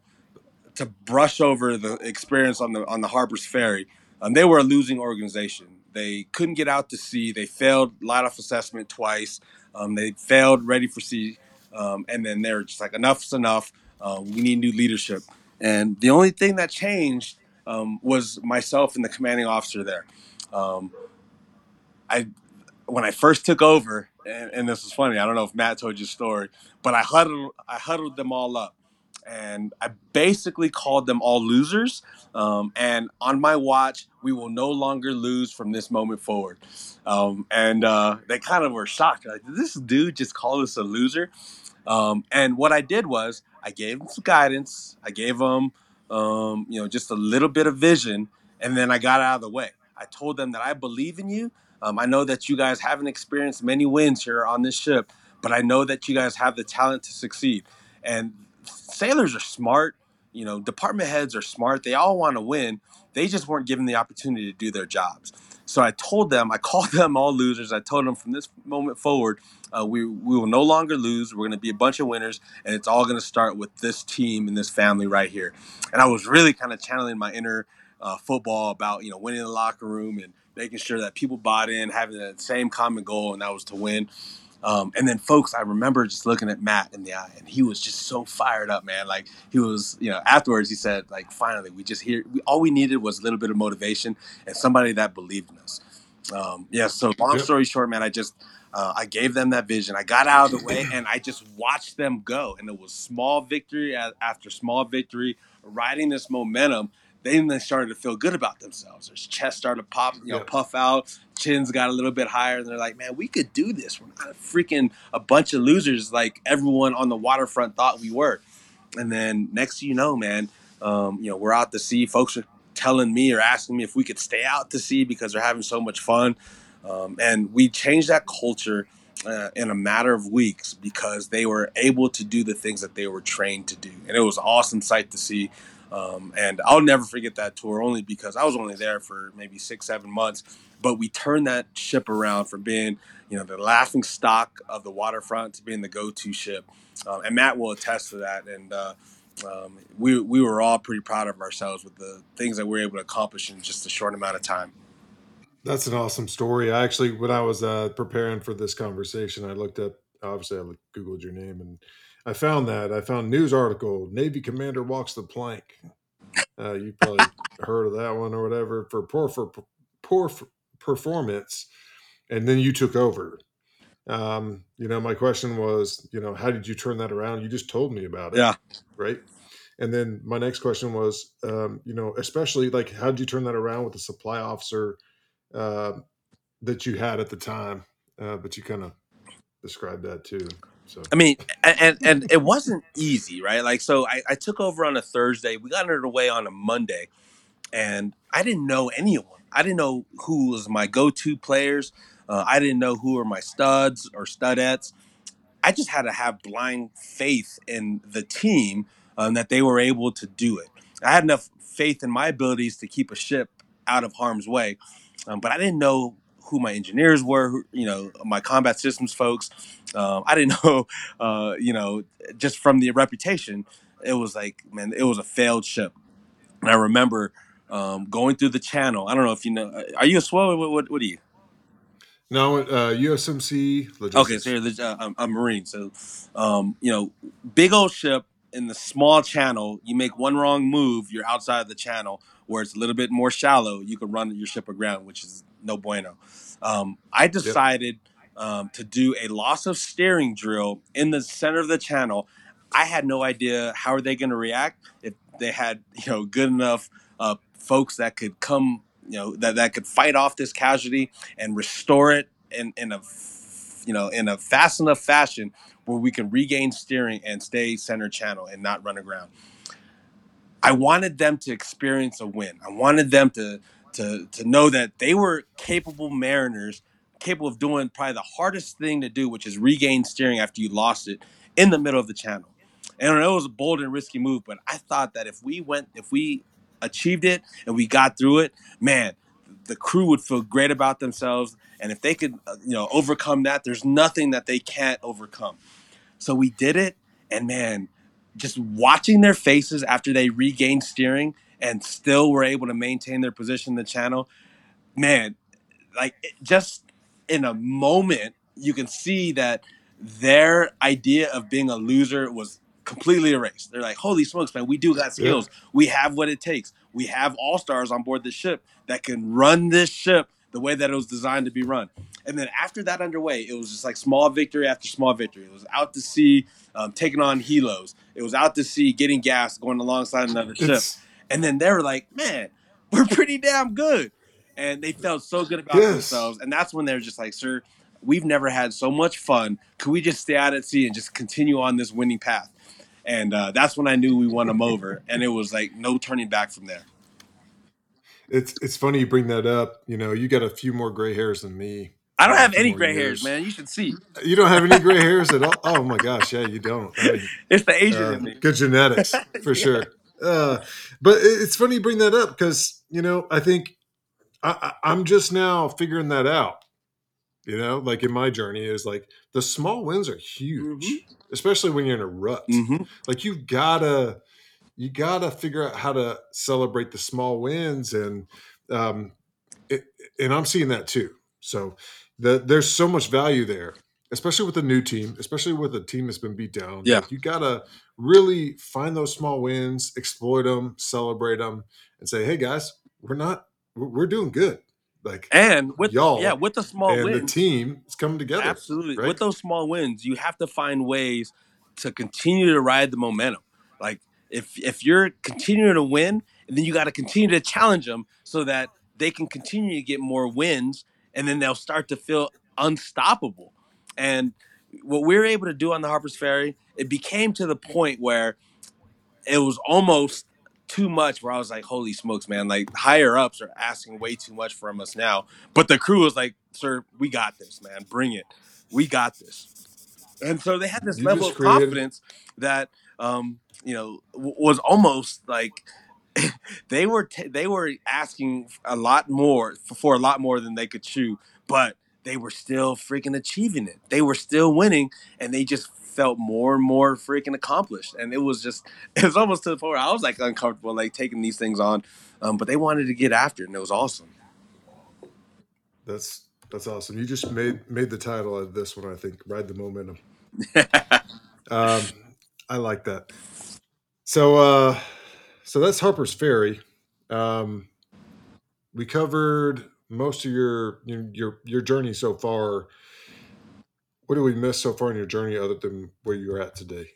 to brush over the experience on the on the Harpers Ferry. Um, they were a losing organization. They couldn't get out to sea. They failed light off assessment twice. Um, they failed ready for sea, um, and then they were just like enough's enough. Uh, we need new leadership. And the only thing that changed um, was myself and the commanding officer there. Um, I when I first took over, and, and this is funny. I don't know if Matt told you story, but I huddled I huddled them all up, and I basically called them all losers. Um, and on my watch, we will no longer lose from this moment forward. Um, and uh, they kind of were shocked. Like, did this dude just call us a loser? Um, and what I did was I gave them some guidance. I gave them, um, you know, just a little bit of vision, and then I got out of the way. I told them that I believe in you. Um, I know that you guys haven't experienced many wins here on this ship, but I know that you guys have the talent to succeed. And sailors are smart. You know, department heads are smart. They all want to win. They just weren't given the opportunity to do their jobs. So I told them, I called them all losers. I told them from this moment forward, uh, we we will no longer lose. We're going to be a bunch of winners, and it's all going to start with this team and this family right here. And I was really kind of channeling my inner uh, football about you know winning the locker room and making sure that people bought in, having the same common goal, and that was to win. Um, and then, folks, I remember just looking at Matt in the eye, and he was just so fired up, man. Like he was, you know. Afterwards, he said, like, finally, we just hear. We, all we needed was a little bit of motivation and somebody that believed in us. Um, yeah. So, long Yep. story short, man, I just uh, I gave them that vision. I got out of the way, and I just watched them go. And it was small victory after small victory, riding this momentum. Then they started to feel good about themselves. Their chest started to pop, you know, Yeah. puff out. Chins got a little bit higher, and they're like, "Man, we could do this. We're not a freaking a bunch of losers like everyone on the waterfront thought we were." And then next you know, man, um, you know, we're out to sea. Folks are telling me or asking me if we could stay out to sea because they're having so much fun. Um, and we changed that culture uh, in a matter of weeks because they were able to do the things that they were trained to do. And it was an awesome sight to see. Um, and I'll never forget that tour only because I was only there for maybe six, seven months. But we turned that ship around from being, you know, the laughing stock of the waterfront to being the go-to ship. Um, and Matt will attest to that. And uh, um, we, we were all pretty proud of ourselves with the things that we were able to accomplish in just a short amount of time. That's an awesome story. I actually, when I was uh, preparing for this conversation, I looked up. Obviously, I googled your name, and I found that. I found news article: Navy commander walks the plank. Uh, you probably heard of that one or whatever for poor for poor f- performance, and then you took over. Um, you know, my question was, you know, how did you turn that around? You just told me about it, Yeah. right? And then my next question was, um, you know, especially like, how did you turn that around with the supply officer uh, that you had at the time? Uh, but you kind of described that too. So I mean, and, and it wasn't easy, right? Like, so I, I took over on a Thursday. We got underway on a Monday, and I didn't know anyone. I didn't know who was my go-to players. Uh, I didn't know who were my studs or studettes. I just had to have blind faith in the team um, that they were able to do it. I had enough faith in my abilities to keep a ship out of harm's way, um, but I didn't know who my engineers were. Who, you know, my combat systems folks. Um, I didn't know. Uh, you know, just from the reputation, it was like, man, it was a failed ship. And I remember um, going through the channel. I don't know if you know. Are you a SWO? What, what, what are you? now, uh, USMC logistics. Okay, so you're leg- uh, I'm a Marine. So, um, you know, big old ship in the small channel. You make one wrong move, you're outside of the channel. Where it's a little bit more shallow, you can run your ship aground, which is no bueno. Um, I decided um, to do a loss of steering drill in the center of the channel. I had no idea how are they going to react if they had you know good enough uh, folks that could come you know that, that could fight off this casualty and restore it in, in a f- you know in a fast enough fashion where we can regain steering and stay center channel and not run aground. I wanted them to experience a win. I wanted them to to to know that they were capable mariners, capable of doing probably the hardest thing to do, which is regain steering after you lost it in the middle of the channel. And I know it was a bold and risky move, but I thought that if we went, if we achieved it and we got through it, man, the crew would feel great about themselves. And if they could, uh, you know, overcome that, there's nothing that they can't overcome. So we did it, and man, just watching their faces after they regained steering and still were able to maintain their position in the channel, man, like it, just in a moment, you can see that their idea of being a loser was completely erased. They're like, holy smokes, man, we do got Yeah. skills. We have what it takes. We have all stars on board the ship that can run this ship the way that it was designed to be run. And then after that underway, it was just like small victory after small victory. It was out to sea, um, taking on helos. It was out to sea, getting gas, going alongside another ship. And then they were like, man, we're pretty damn good. And they felt so good about Yes. themselves. And that's when they're just like, sir, we've never had so much fun. Could we just stay out at sea and just continue on this winning path? And uh, that's when I knew we won them over. And it was like no turning back from there. it's it's funny you bring that up. You know, you got a few more gray hairs than me. I don't have any gray years. hairs, man. You should see. You don't have any gray hairs at all. Oh my gosh, yeah, you don't. I mean, It's the Asian uh, in me. good genetics for Yeah. sure. Uh, but it's funny you bring that up because you know I think I, I, I'm just now figuring that out. You know, like in my journey is like the small wins are huge, Mhm. especially when you're in a rut. Mhm. Like you gotta you gotta figure out how to celebrate the small wins and um it, and I'm seeing that too. So the, there's so much value there, especially with a new team, especially with a team that's been beat down. Yeah. You gotta really find those small wins, exploit them, celebrate them, and say, "Hey guys, we're not we're, doing good." Like And with Y'all yeah, with the small and the team is coming together. Absolutely. right? With those small wins, you have to find ways to continue to ride the momentum. Like if if you're continuing to win, and then you got to continue to challenge them so that they can continue to get more wins, and then they'll start to feel unstoppable. And what we were able to do on the Harpers Ferry, it became to the point where it was almost too much where I was like, holy smokes, man, like higher ups are asking way too much from us now. But the crew was like, sir, we got this, man. Bring it. We got this. And so they had this You level just of created- confidence that, um, you know, w- was almost like they were t- they were asking a lot more for, for a lot more than they could chew, but they were still freaking achieving it. They were still winning, and they just felt more and more freaking accomplished. And it was just it was almost to the point where I was like uncomfortable, like taking these things on. Um, but they wanted to get after it, and it was awesome. That's that's awesome. You just made made the title of this one. I think ride the momentum. Um, I like that. So, uh, so that's Harpers Ferry. Um, we covered most of your your your, journey so far. What do we miss so far in your journey, other than where you're at today,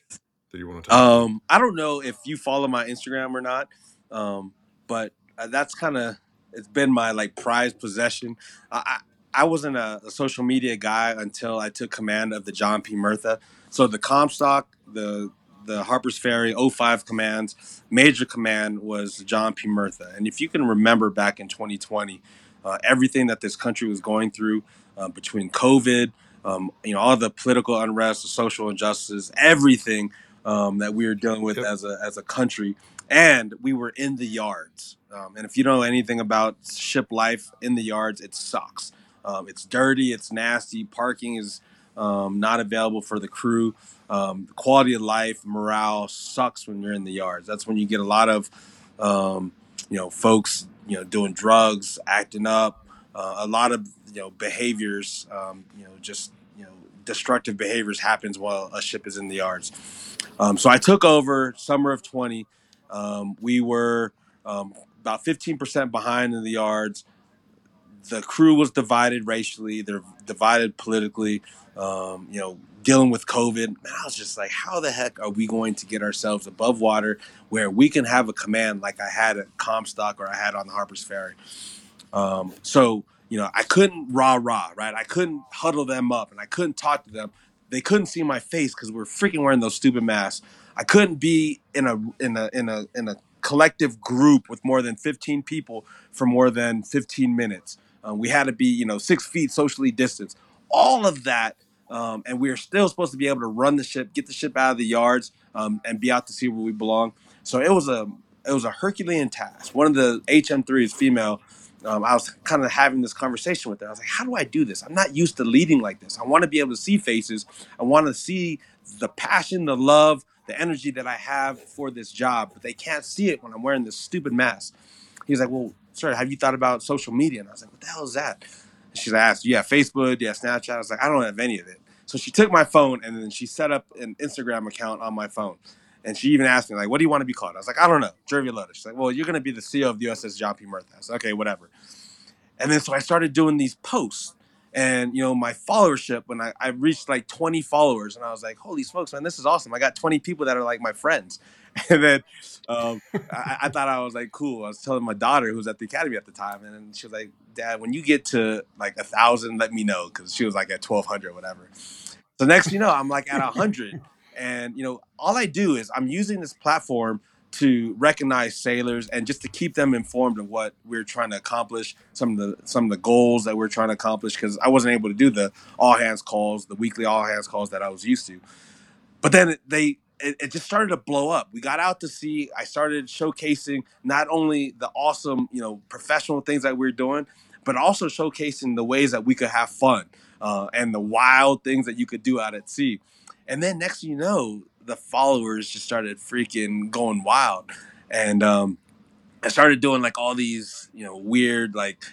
that you want to talk about? Um, I don't know if you follow my Instagram or not, um, but uh, that's kind of it's been my like prized possession. I, I I wasn't a, a social media guy until I took command of the John P. Murtha. So the Comstock, the the Harpers Ferry 05 commands, major command was John P. Murtha. And if you can remember back in 2020, uh, everything that this country was going through uh, between COVID, um, you know, all the political unrest, the social injustice, everything um, that we were dealing with Yep. as a as a country, and we were in the yards. Um, and if you don't know anything about ship life in the yards, it sucks. Um, it's dirty, it's nasty. Parking is um, not available for the crew. Um, quality of life, morale sucks when you're in the yards. That's when you get a lot of, um, you know, folks, you know, doing drugs, acting up, uh, a lot of you know behaviors, um, you know, just you know, destructive behaviors happens while a ship is in the yards. Um, so I took over summer of 20. Um, we were um, about 15% behind in the yards. The crew was divided racially. They're divided politically. Um, you know, dealing with COVID. Man, I was just like, how the heck are we going to get ourselves above water where we can have a command like I had at Comstock or I had on the Harpers Ferry? Um, so you know, I couldn't rah rah, right? I couldn't huddle them up, and I couldn't talk to them. They couldn't see my face because we're freaking wearing those stupid masks. I couldn't be in a in a in a in a collective group with more than 15 people for more than 15 minutes. Um, we had to be, you know, six feet socially distanced. All of that, um, and we are still supposed to be able to run the ship, get the ship out of the yards, um, and be out to see where we belong. So it was a it was a Herculean task. One of the HM3s, female, um, I was kind of having this conversation with her. I was like, how do I do this? I'm not used to leading like this. I want to be able to see faces. I want to see the passion, the love, the energy that I have for this job, but they can't see it when I'm wearing this stupid mask. He was like, well, sir, have you thought about social media? And I was like, what the hell is that? She's asked, do you have Facebook? Have Snapchat? I was like, I don't have any of it. So she took my phone and then she set up an Instagram account on my phone. And she even asked me, like, what do you want to be called? I was like, I don't know. Jervia. She's like, well, you're going to be the CEO of the USS John P. Murtha. I was like, okay, whatever. and then so I started doing these posts. And you know, my followership when I, I reached like 20 followers, and I was like, "Holy smokes, man, this is awesome! I got 20 people that are like my friends." And then um, I, I thought I was like, "Cool." I was telling my daughter, who was at the academy at the time, and she was like, "Dad, when you get to like a thousand, let me know," because she was like at 1,200 or whatever. So next, you know, I'm like at 100, and you know, all I do is I'm using this platform to recognize sailors and just to keep them informed of what we're trying to accomplish, some of the some of the goals that we're trying to accomplish. Because I wasn't able to do the all hands calls, the weekly all hands calls that I was used to. But then they it, it just started to blow up. We got out to sea. I started showcasing not only the awesome, you know, professional things that we are doing, but also showcasing the ways that we could have fun uh, and the wild things that you could do out at sea. And then next you know, the followers just started freaking going wild, and um, I started doing like all these you know weird like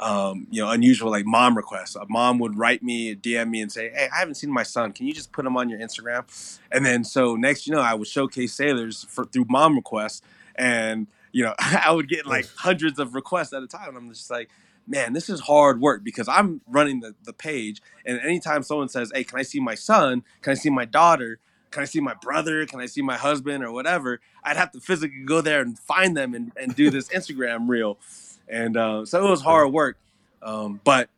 um, you know unusual like mom requests. A mom would write me, DM me, and say, "Hey, I haven't seen my son. Can you just put him on your Instagram?" And then so next you know I would showcase sailors for, through mom requests, and you know I would get like hundreds of requests at a time. And I'm just like man, this is hard work because I'm running the, the page. And anytime someone says, Hey, can I see my son? Can I see my daughter? Can I see my brother? Can I see my husband or whatever? I'd have to physically go there and find them and, and do this Instagram reel. And uh, so it was hard work. Um, but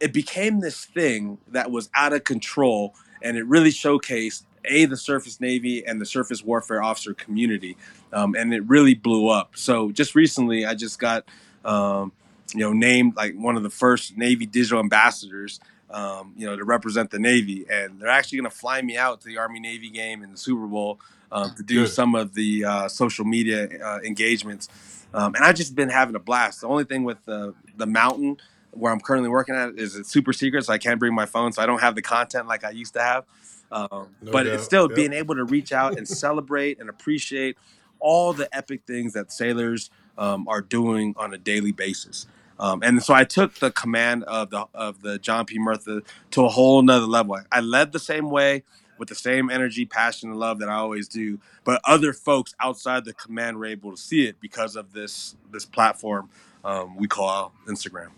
it became this thing that was out of control and it really showcased a the surface navy and the surface warfare officer community um, and it really blew up so just recently i just got um, you know named like one of the first navy digital ambassadors um, you know, to represent the Navy. And they're actually going to fly me out to the Army Navy game in the Super Bowl um, to do Good. some of the uh, social media uh, engagements. Um, and I've just been having a blast. The only thing with the, the mountain where I'm currently working at is it's super secret, so I can't bring my phone, so I don't have the content like I used to have. Um, no but doubt. it's still yep. being able to reach out and celebrate and appreciate all the epic things that sailors um, are doing on a daily basis. Um, and so I took the command of the of the John P. Murtha to a whole nother level. I led the same way with the same energy, passion, and love that I always do. But other folks outside the command were able to see it because of this this platform um, we call Instagram.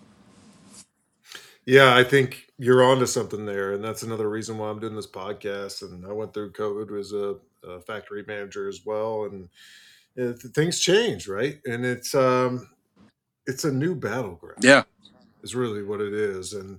Yeah, I think you're onto something there, and that's another reason why I'm doing this podcast. And I went through COVID as a, a factory manager as well, and it, things change, right? And it's um, it's a new battleground. Yeah. Is really what it is. And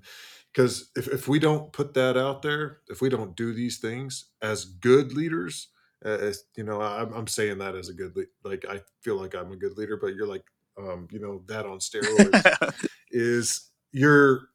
because if, if we don't put that out there, if we don't do these things as good leaders, as you know, I'm, I'm saying that as a good, like, I feel like I'm a good leader, but you're like, um, you know, that on steroids is you're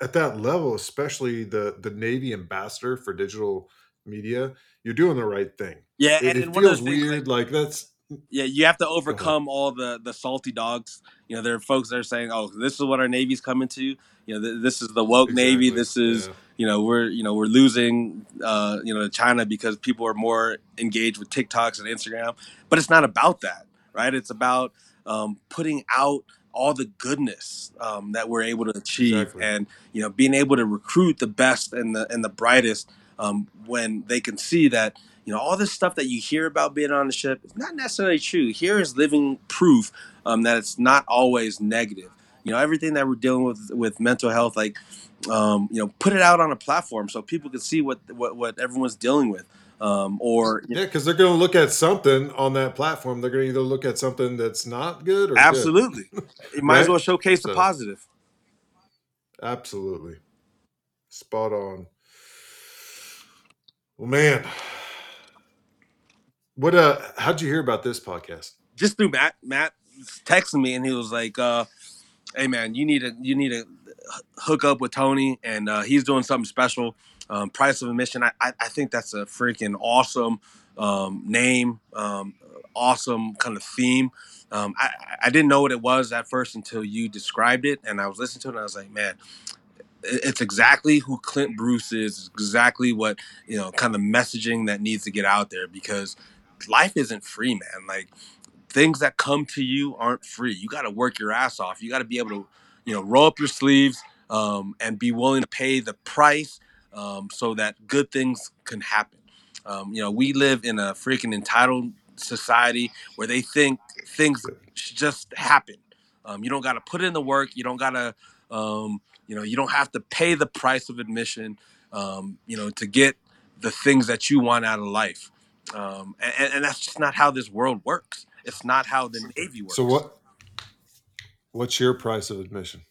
at that level, especially the, the Navy ambassador for digital media, you're doing the right thing. Yeah. It, and, it feels weird. Like, like that's, yeah, you have to overcome all the the salty dogs. You know, there are folks that are saying, "Oh, this is what our navy's coming to." You know, th- this is the woke exactly. navy. This is yeah. you know we're you know we're losing uh, you know China because people are more engaged with TikToks and Instagram. But it's not about that, right? It's about um, putting out all the goodness um, that we're able to achieve, exactly. and you know being able to recruit the best and the and the brightest um, when they can see that you know all this stuff that you hear about being on the ship is not necessarily true. Here is living proof um, that it's not always negative. You know everything that we're dealing with with mental health like um, you know put it out on a platform so people can see what what, what everyone's dealing with um, or yeah because they're going to look at something on that platform. They're going to either look at something that's not good or absolutely. Good. you might as well showcase so, the positive. Absolutely. Spot on. Well man what uh how'd you hear about this podcast? Just through Matt. Matt texted me and he was like, uh, hey man, you need to you need to hook up with Tony and uh, he's doing something special. Um, price of admission. I, I, I think that's a freaking awesome um, name, um, awesome kind of theme. Um, I, I didn't know what it was at first until you described it, and I was listening to it, and I was like, man, it's exactly who Clint Bruce is. Exactly what you know, kind of messaging that needs to get out there because life isn't free, man. Like things that come to you aren't free. You got to work your ass off. You got to be able to, you know, roll up your sleeves um, and be willing to pay the price um, so that good things can happen. Um, you know, we live in a freaking entitled society where they think things just happen. Um, you don't got to put in the work. You don't got to, um, you know, you don't have to pay the price of admission, um, you know, to get the things that you want out of life. Um, and, and that's just not how this world works. It's not how the Navy works. So works, what what's your price of admission?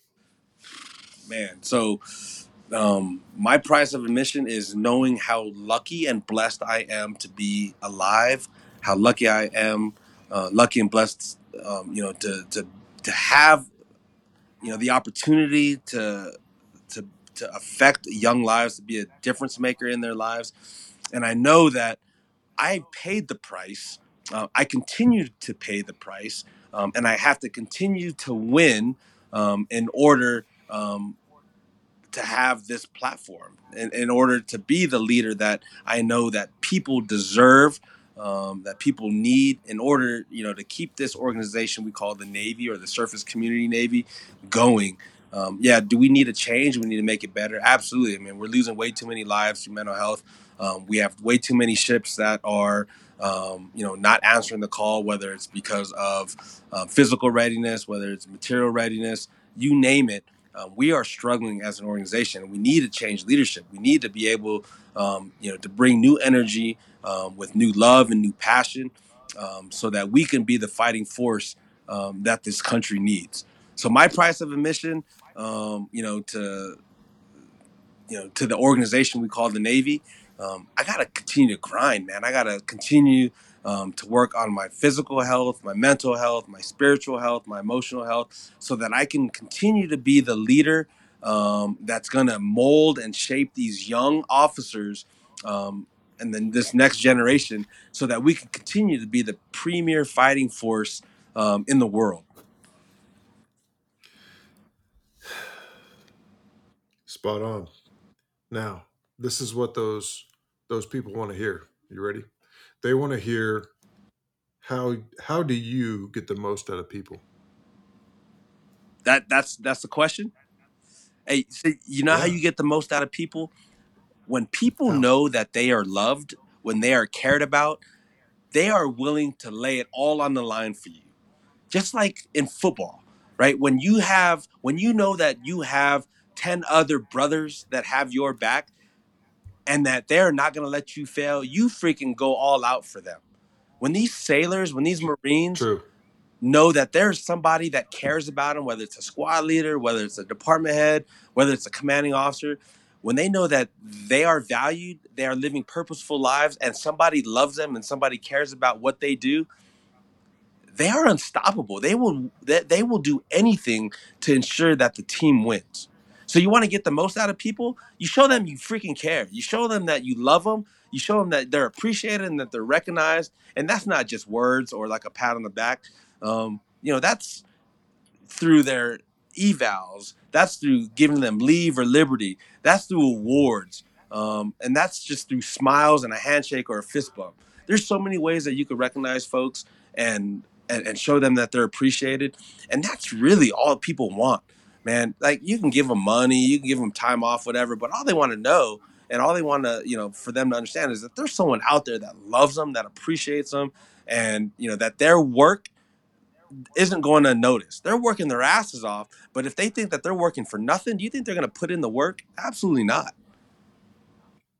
man. So um, my price of admission is knowing how lucky and blessed I am to be alive. How lucky I am, uh, lucky and blessed, um, you know, to to to have you know the opportunity to to to affect young lives, to be a difference maker in their lives, and I know that I paid the price. Uh, I continue to pay the price, um, and I have to continue to win um, in order. Um, to have this platform in, in order to be the leader that I know that people deserve, um, that people need in order, you know, to keep this organization we call the Navy or the Surface Community Navy going. Um, yeah, do we need a change? We need to make it better. Absolutely. I mean, we're losing way too many lives through mental health. Um, we have way too many ships that are, um, you know, not answering the call, whether it's because of uh, physical readiness, whether it's material readiness, you name it um, we are struggling as an organization. We need to change leadership. We need to be able, um, you know, to bring new energy um, with new love and new passion, um, so that we can be the fighting force that this country needs. So my price of admission, you know, to you know to the organization we call the Navy, um, I gotta continue to grind, man. I gotta continue um, to work on my physical health, my mental health, my spiritual health, my emotional health, so that I can continue to be the leader um, that's gonna mold and shape these young officers. Um, and then this next generation, so that we can continue to be the premier fighting force um, in the world. Spot on. Now, this is what those those people want to hear. You ready? They want to hear how how do you get the most out of people? That that's that's the question. Hey, so you know how Yeah. you get the most out of people? When people How? know that they are loved, when they are cared about, they are willing to lay it all on the line for you. Just like in football, right? When you have when you know that you have 10 other brothers that have your back and that they're not going to let you fail, you freaking go all out for them. When these sailors, when these Marines True. know that there's somebody that cares about them, whether it's a squad leader, whether it's a department head, whether it's a commanding officer, when they know that they are valued, they are living purposeful lives, and somebody loves them and somebody cares about what they do, they are unstoppable. They will they, they will do anything to ensure that the team wins. So you want to get the most out of people? You show them you freaking care. You show them that you love them. You show them that they're appreciated and that they're recognized. And that's not just words or like a pat on the back. Um, you know, that's through their evals. That's through giving them leave or liberty. That's through awards. Um, and that's just through smiles and a handshake or a fist bump. There's so many ways that you could recognize folks and, and and show them that they're appreciated. And that's really all people want, man. Like you can give them money, you can give them time off, whatever, but all they want to know and all they want to, you know, for them to understand is that there's someone out there that loves them, that appreciates them, and you know that their work isn't going unnoticed. They're working their asses off, but if they think that they're working for nothing, do you think they're going to put in the work? Absolutely not.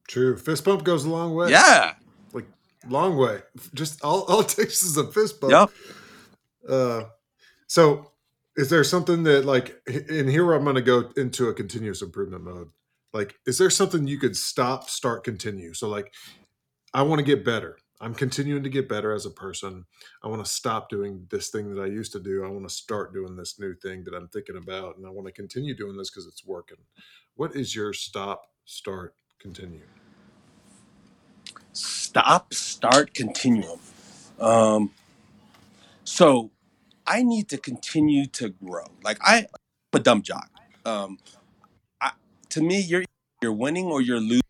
True. Fist bump goes a long way. Yeah. Like long way. Just all, all it takes is a fist bump. Yep. Uh, so is there something that like and here I'm gonna go into a continuous improvement mode. Like, is there something you could stop, start, continue? So like I want to get better. I'm continuing to get better as a person. I want to stop doing this thing that I used to do. I want to start doing this new thing that I'm thinking about, and I want to continue doing this because it's working. What is your stop, start, continue? Stop, start, continuum. Um, so I need to continue to grow. Like I, I'm a dumb jock. Um, I, to me, you're you're winning or you're losing.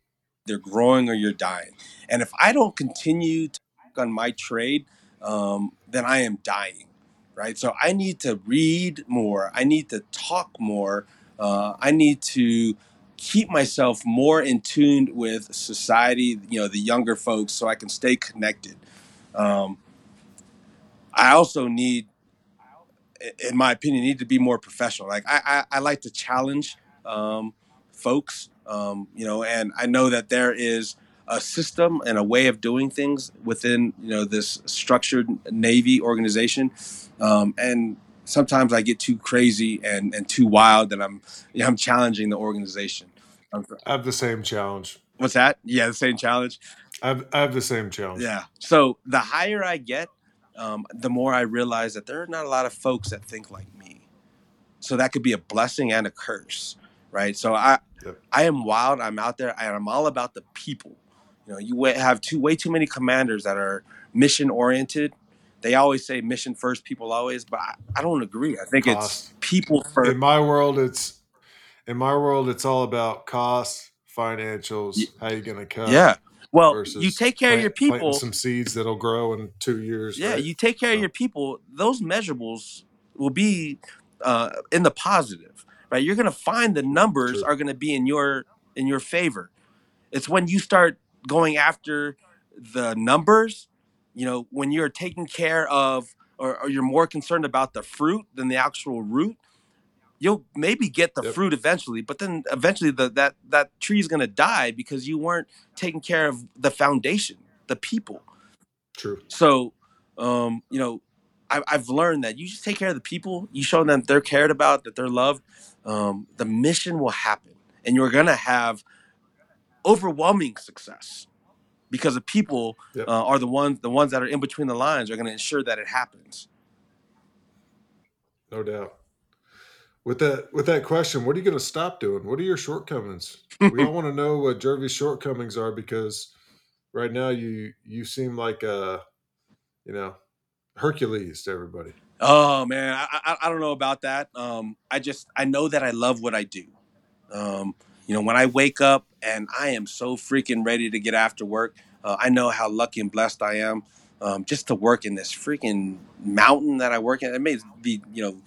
You're growing or you're dying. And if I don't continue to work on my trade, um, then I am dying, right? So I need to read more. I need to talk more. Uh, I need to keep myself more in tune with society, you know, the younger folks, so I can stay connected. Um, I also need in my opinion, need to be more professional. Like I, I, I like to challenge um, folks, um, you know, and I know that there is a system and a way of doing things within you know this structured Navy organization, um, and sometimes I get too crazy and, and too wild that I'm you know, I'm challenging the organization. I have the same challenge. What's that? Yeah, the same challenge. I have, I have the same challenge. Yeah. So the higher I get, um, the more I realize that there are not a lot of folks that think like me. So that could be a blessing and a curse, right? So I, Yep. I am wild. I'm out there, and I'm all about the people. You know, you have too way too many commanders that are mission oriented. They always say mission first, people always, but I, I don't agree. I think it's people first. In my world, it's in my world, it's all about costs, financials, Ye- how you gonna cut. Yeah. Well, versus you take care of plant- your planting people. some seeds that'll grow in two years. Yeah, right? you take care of So- your people. Those measurables will be uh, in the positive, right? You're going to find the numbers True. are going to be in your in your favor. It's when you start going after the numbers, you know, when you're taking care of or, or you're more concerned about the fruit than the actual root. You'll maybe get the Yep. fruit eventually, but then eventually the, that that tree is going to die because you weren't taking care of the foundation, the people. True. So, um, you know, I, I've learned that you just take care of the people, you show them they're cared about, that they're loved. Um, the mission will happen, and you're gonna have overwhelming success because the people Yep. uh, are the ones the ones that are in between the lines are gonna ensure that it happens. No doubt. With that with that question, what are you going to stop doing? What are your shortcomings? we all want to know what Gervy's shortcomings are because right now you you seem like a you know Hercules to everybody. Oh man, I, I I don't know about that. Um, I just I know that I love what I do. Um, you know, when I wake up and I am so freaking ready to get after work, uh, I know how lucky and blessed I am um, just to work in this freaking mountain that I work in. It may be you know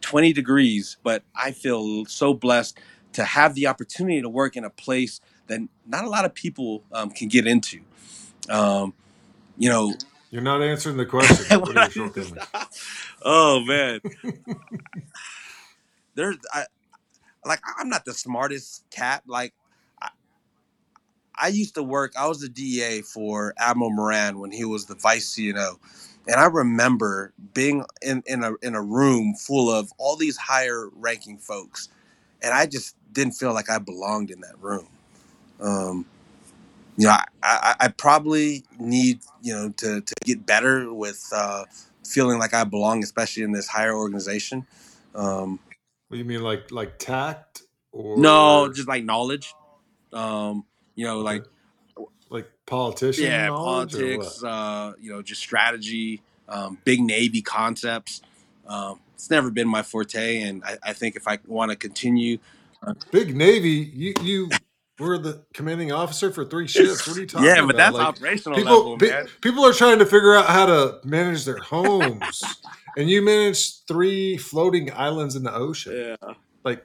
20 degrees, but I feel so blessed to have the opportunity to work in a place that not a lot of people um, can get into. Um, you know, You're not answering the question. what are your shortcomings? oh man, there's I like I'm not the smartest cat. Like I, I used to work. I was the DA for Admiral Moran when he was the vice CNO, and I remember being in in a in a room full of all these higher ranking folks, and I just didn't feel like I belonged in that room. Um, you know, I, I, I probably need you know to to get better with uh, feeling like I belong, especially in this higher organization. Um, What do you mean, like like tact or no, just like knowledge. Um, you know, like like politician yeah, politics. Uh, you know, just strategy, um, big navy concepts. Um, it's never been my forte, and I, I think if I want to continue, what? Big Navy. You you were the commanding officer for three ships. What are you talking yeah, about? but that's Like, operational people level, pe- man. people are trying to figure out how to manage their homes, and you manage three floating islands in the ocean. Yeah. Like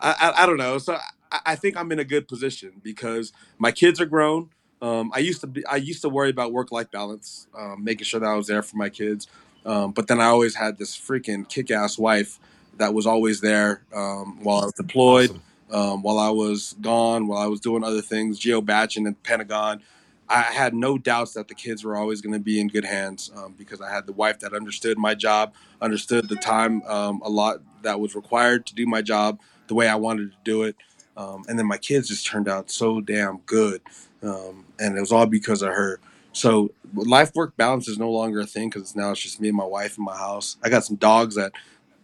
I, I, I don't know. So I, I think I'm in a good position because my kids are grown. Um, I used to be I used to worry about work life balance, um, making sure that I was there for my kids. Um, but then I always had this freaking kick ass wife that was always there um, while I was deployed, awesome. um, while I was gone, while I was doing other things, geo baching at the Pentagon. I had no doubts that the kids were always going to be in good hands um, because I had the wife that understood my job, understood the time um, a lot that was required to do my job the way I wanted to do it. Um, and then my kids just turned out so damn good. Um, and it was all because of her. So life work balance is no longer a thing because now it's just me and my wife in my house. I got some dogs that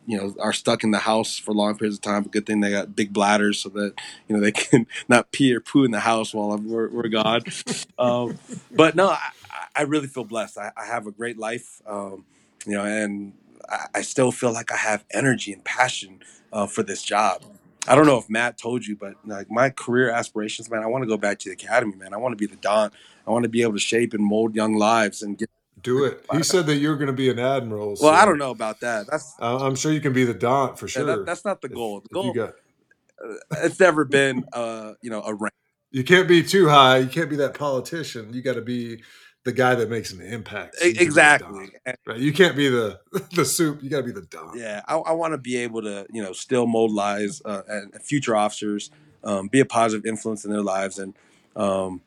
you know are stuck in the house for long periods of time. Good thing they got big bladders so that you know they can not pee or poo in the house while I'm, we're, we're gone. Um, but no, I, I- I really feel blessed. I, I have a great life, um, you know, and I, I still feel like I have energy and passion uh, for this job. I Dant't know if Matt told you, but like my career aspirations, man, I want to go back to the academy, man. I want to be the Dant. I want to be able to shape and mold young lives and get. Do it. He said that you're going to be an admiral. Well, I don't know about that. That's uh, I'm sure you can be the don for yeah, sure. that, that's not the if- goal. The if you goal, got uh, it's never been, uh, you know, a rank. you can't be too high. You can't be that politician. You got to be the guy that makes an impact. E- exactly. Right. You can't be the the Supe. You got to be the Dant. Yeah, I, I want to be able to, you know, still mold lives uh, and future officers, um, be a positive influence in their lives, and um,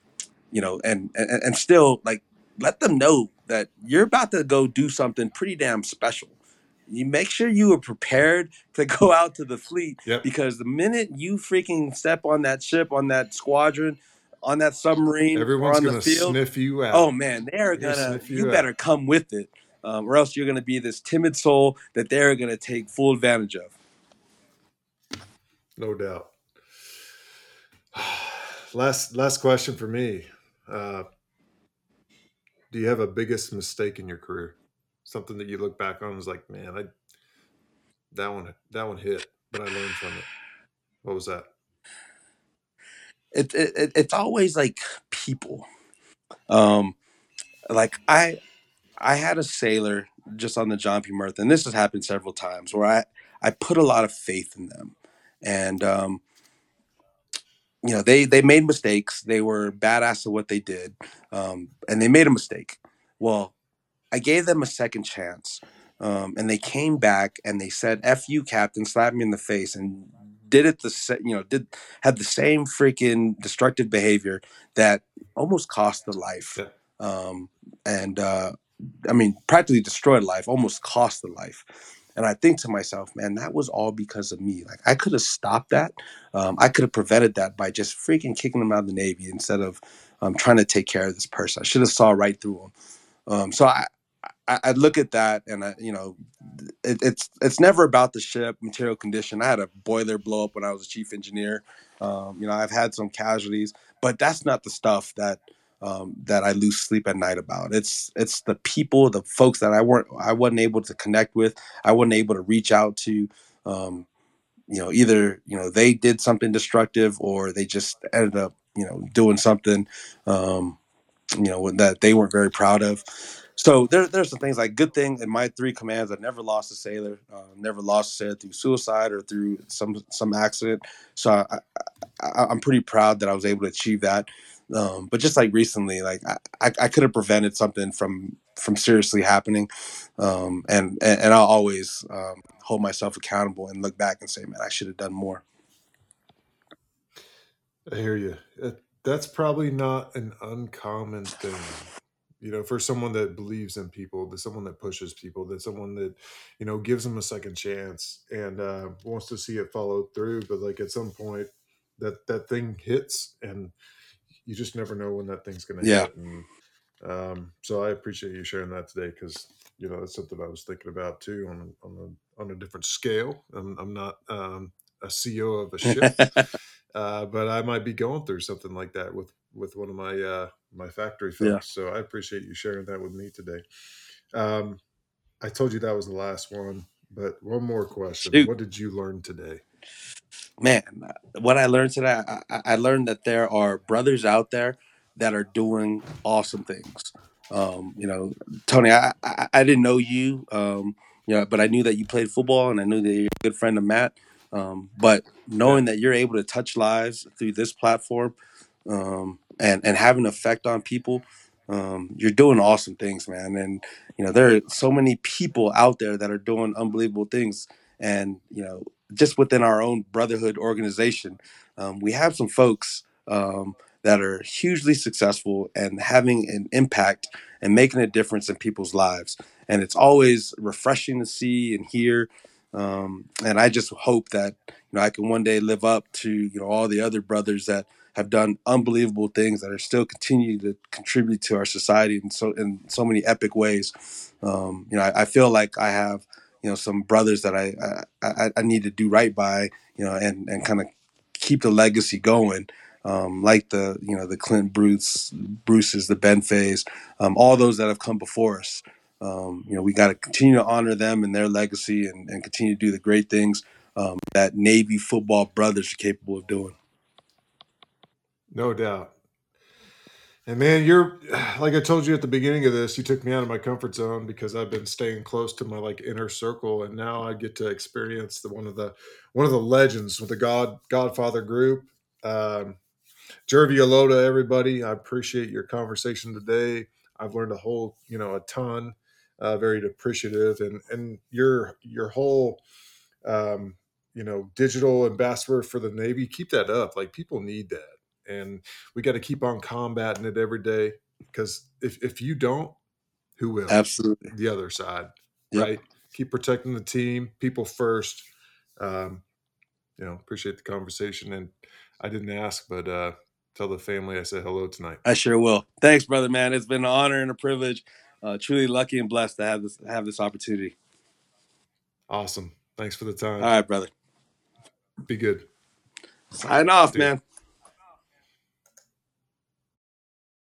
you know, and, and and still like let them know that you're about to go do something pretty damn special. You make sure you are prepared to go out to the fleet Yep. because the minute you freaking step on that ship, on that squadron, on that submarine, Everyone's or on gonna the field, sniff you out. oh man, they're They're gonna gonna. sniff you You out. better come with it, um, or else you're gonna be this timid soul that they're gonna take full advantage of. No doubt. Last last question for me. Uh, do you have a biggest mistake in your career? Something that you look back on and is like, man, I that one that one hit, but I learned from it. What was that? It, it, it it's always like people. Um, like I I had a sailor just on the John P. Murtha, and this has happened several times where I I put a lot of faith in them, and um, you know they they made mistakes. They were badass at what they did, um, and they made a mistake. Well, I gave them a second chance, um, and they came back and they said "f you, Captain," slapped me in the face, and did it the sa- you know did had the same freaking destructive behavior that almost cost the life, Yeah. um, and uh, I mean practically destroyed life, almost cost the life. And I think to myself, man, that was all because of me. Like I could have stopped that. Um, I could have prevented that by just freaking kicking him out of the Navy instead of um, trying to take care of this person. I should have saw right through him. Um, so I, I, I look at that, and I, you know, it, it's it's never about the ship material condition. I had a boiler blow up when I was a chief engineer. Um, you know, I've had some casualties, but that's not the stuff that um, that I lose sleep at night about. It's it's the people, the folks that I weren't I wasn't able to connect with. I wasn't able to reach out to. Um, you know, either you know they did something destructive or they just ended up you know doing something um, you know that they weren't very proud of. So there, there's some things like good thing in my three commands. I never lost a sailor, uh, never lost a sailor through suicide or through some some accident. So I, I, I'm pretty proud that I was able to achieve that. Um, but just like recently, like I, I, I could have prevented something from from seriously happening, um, and, and and I'll always um, hold myself accountable and look back and say, man, I should have done more. I hear you. That's probably not an uncommon thing. You know, for someone that believes in people, that someone that pushes people, that someone that, you know, gives them a second chance and uh, wants to see it followed through. But like at some point, that that thing hits, and you just never know when that thing's going to Yeah. hit. And um, so I appreciate you sharing that today because you know that's something I was thinking about too on a, on a on a different scale. I'm, I'm not um, a CEO of a ship uh, but I might be going through something like that with with one of my uh, my factory folks. Yeah. So I appreciate you sharing that with me today. Um, I told you that was the last one, but one more question: Shoot. What did you learn today? man what i learned today I, I learned that there are brothers out there that are doing awesome things um, you know tony I, I i didn't know you um, you know but i knew that you played football and i knew that you're a good friend of matt um, but knowing that you're able to touch lives through this platform um, and and have an effect on people um, you're doing awesome things man. And you know there are so many people out there that are doing unbelievable things. And you know just within our own brotherhood organization um, we have some folks um, that are hugely successful and having an impact and making a difference in people's lives. And it's always refreshing to see and hear um, and i just hope that you know i can one day live up to you know all the other brothers that have done unbelievable things that are still continuing to contribute to our society in so in so many epic ways um, you know I, I feel like i have you know some brothers that I, I I need to do right by, you know, and and kind of keep the legacy going. Um, like the you know the Clint Bruce, Bruce's, the Ben Fays, um, all those that have come before us. Um, you know, we got to continue to honor them and their legacy, and, and continue to do the great things um, that Navy football brothers are capable of doing. No doubt. And man, you're like I told you at the beginning of this, you took me out of my comfort zone because I've been staying close to my like inner circle, and now I get to experience the one of the one of the legends with the God Godfather group. Um, Gervy Alota, everybody, I appreciate your conversation today. I've learned a whole, you know, a ton. Uh, very appreciative, and and your your whole, um, you know, digital ambassador for the Navy. Keep that up. Like people need that, and we got to keep on combating it every day. Because if if you don't, who will? Absolutely. The other side, Yep. right? Keep protecting the team, people first. Um, you know, appreciate the conversation, and I didn't ask, but uh, tell the family I said hello tonight. I sure will. Thanks, brother, man. It's been an honor and a privilege. Uh, truly lucky and blessed to have this have this opportunity. Awesome. Thanks for the time. All right, brother. Be good. Sign off, Dude. man.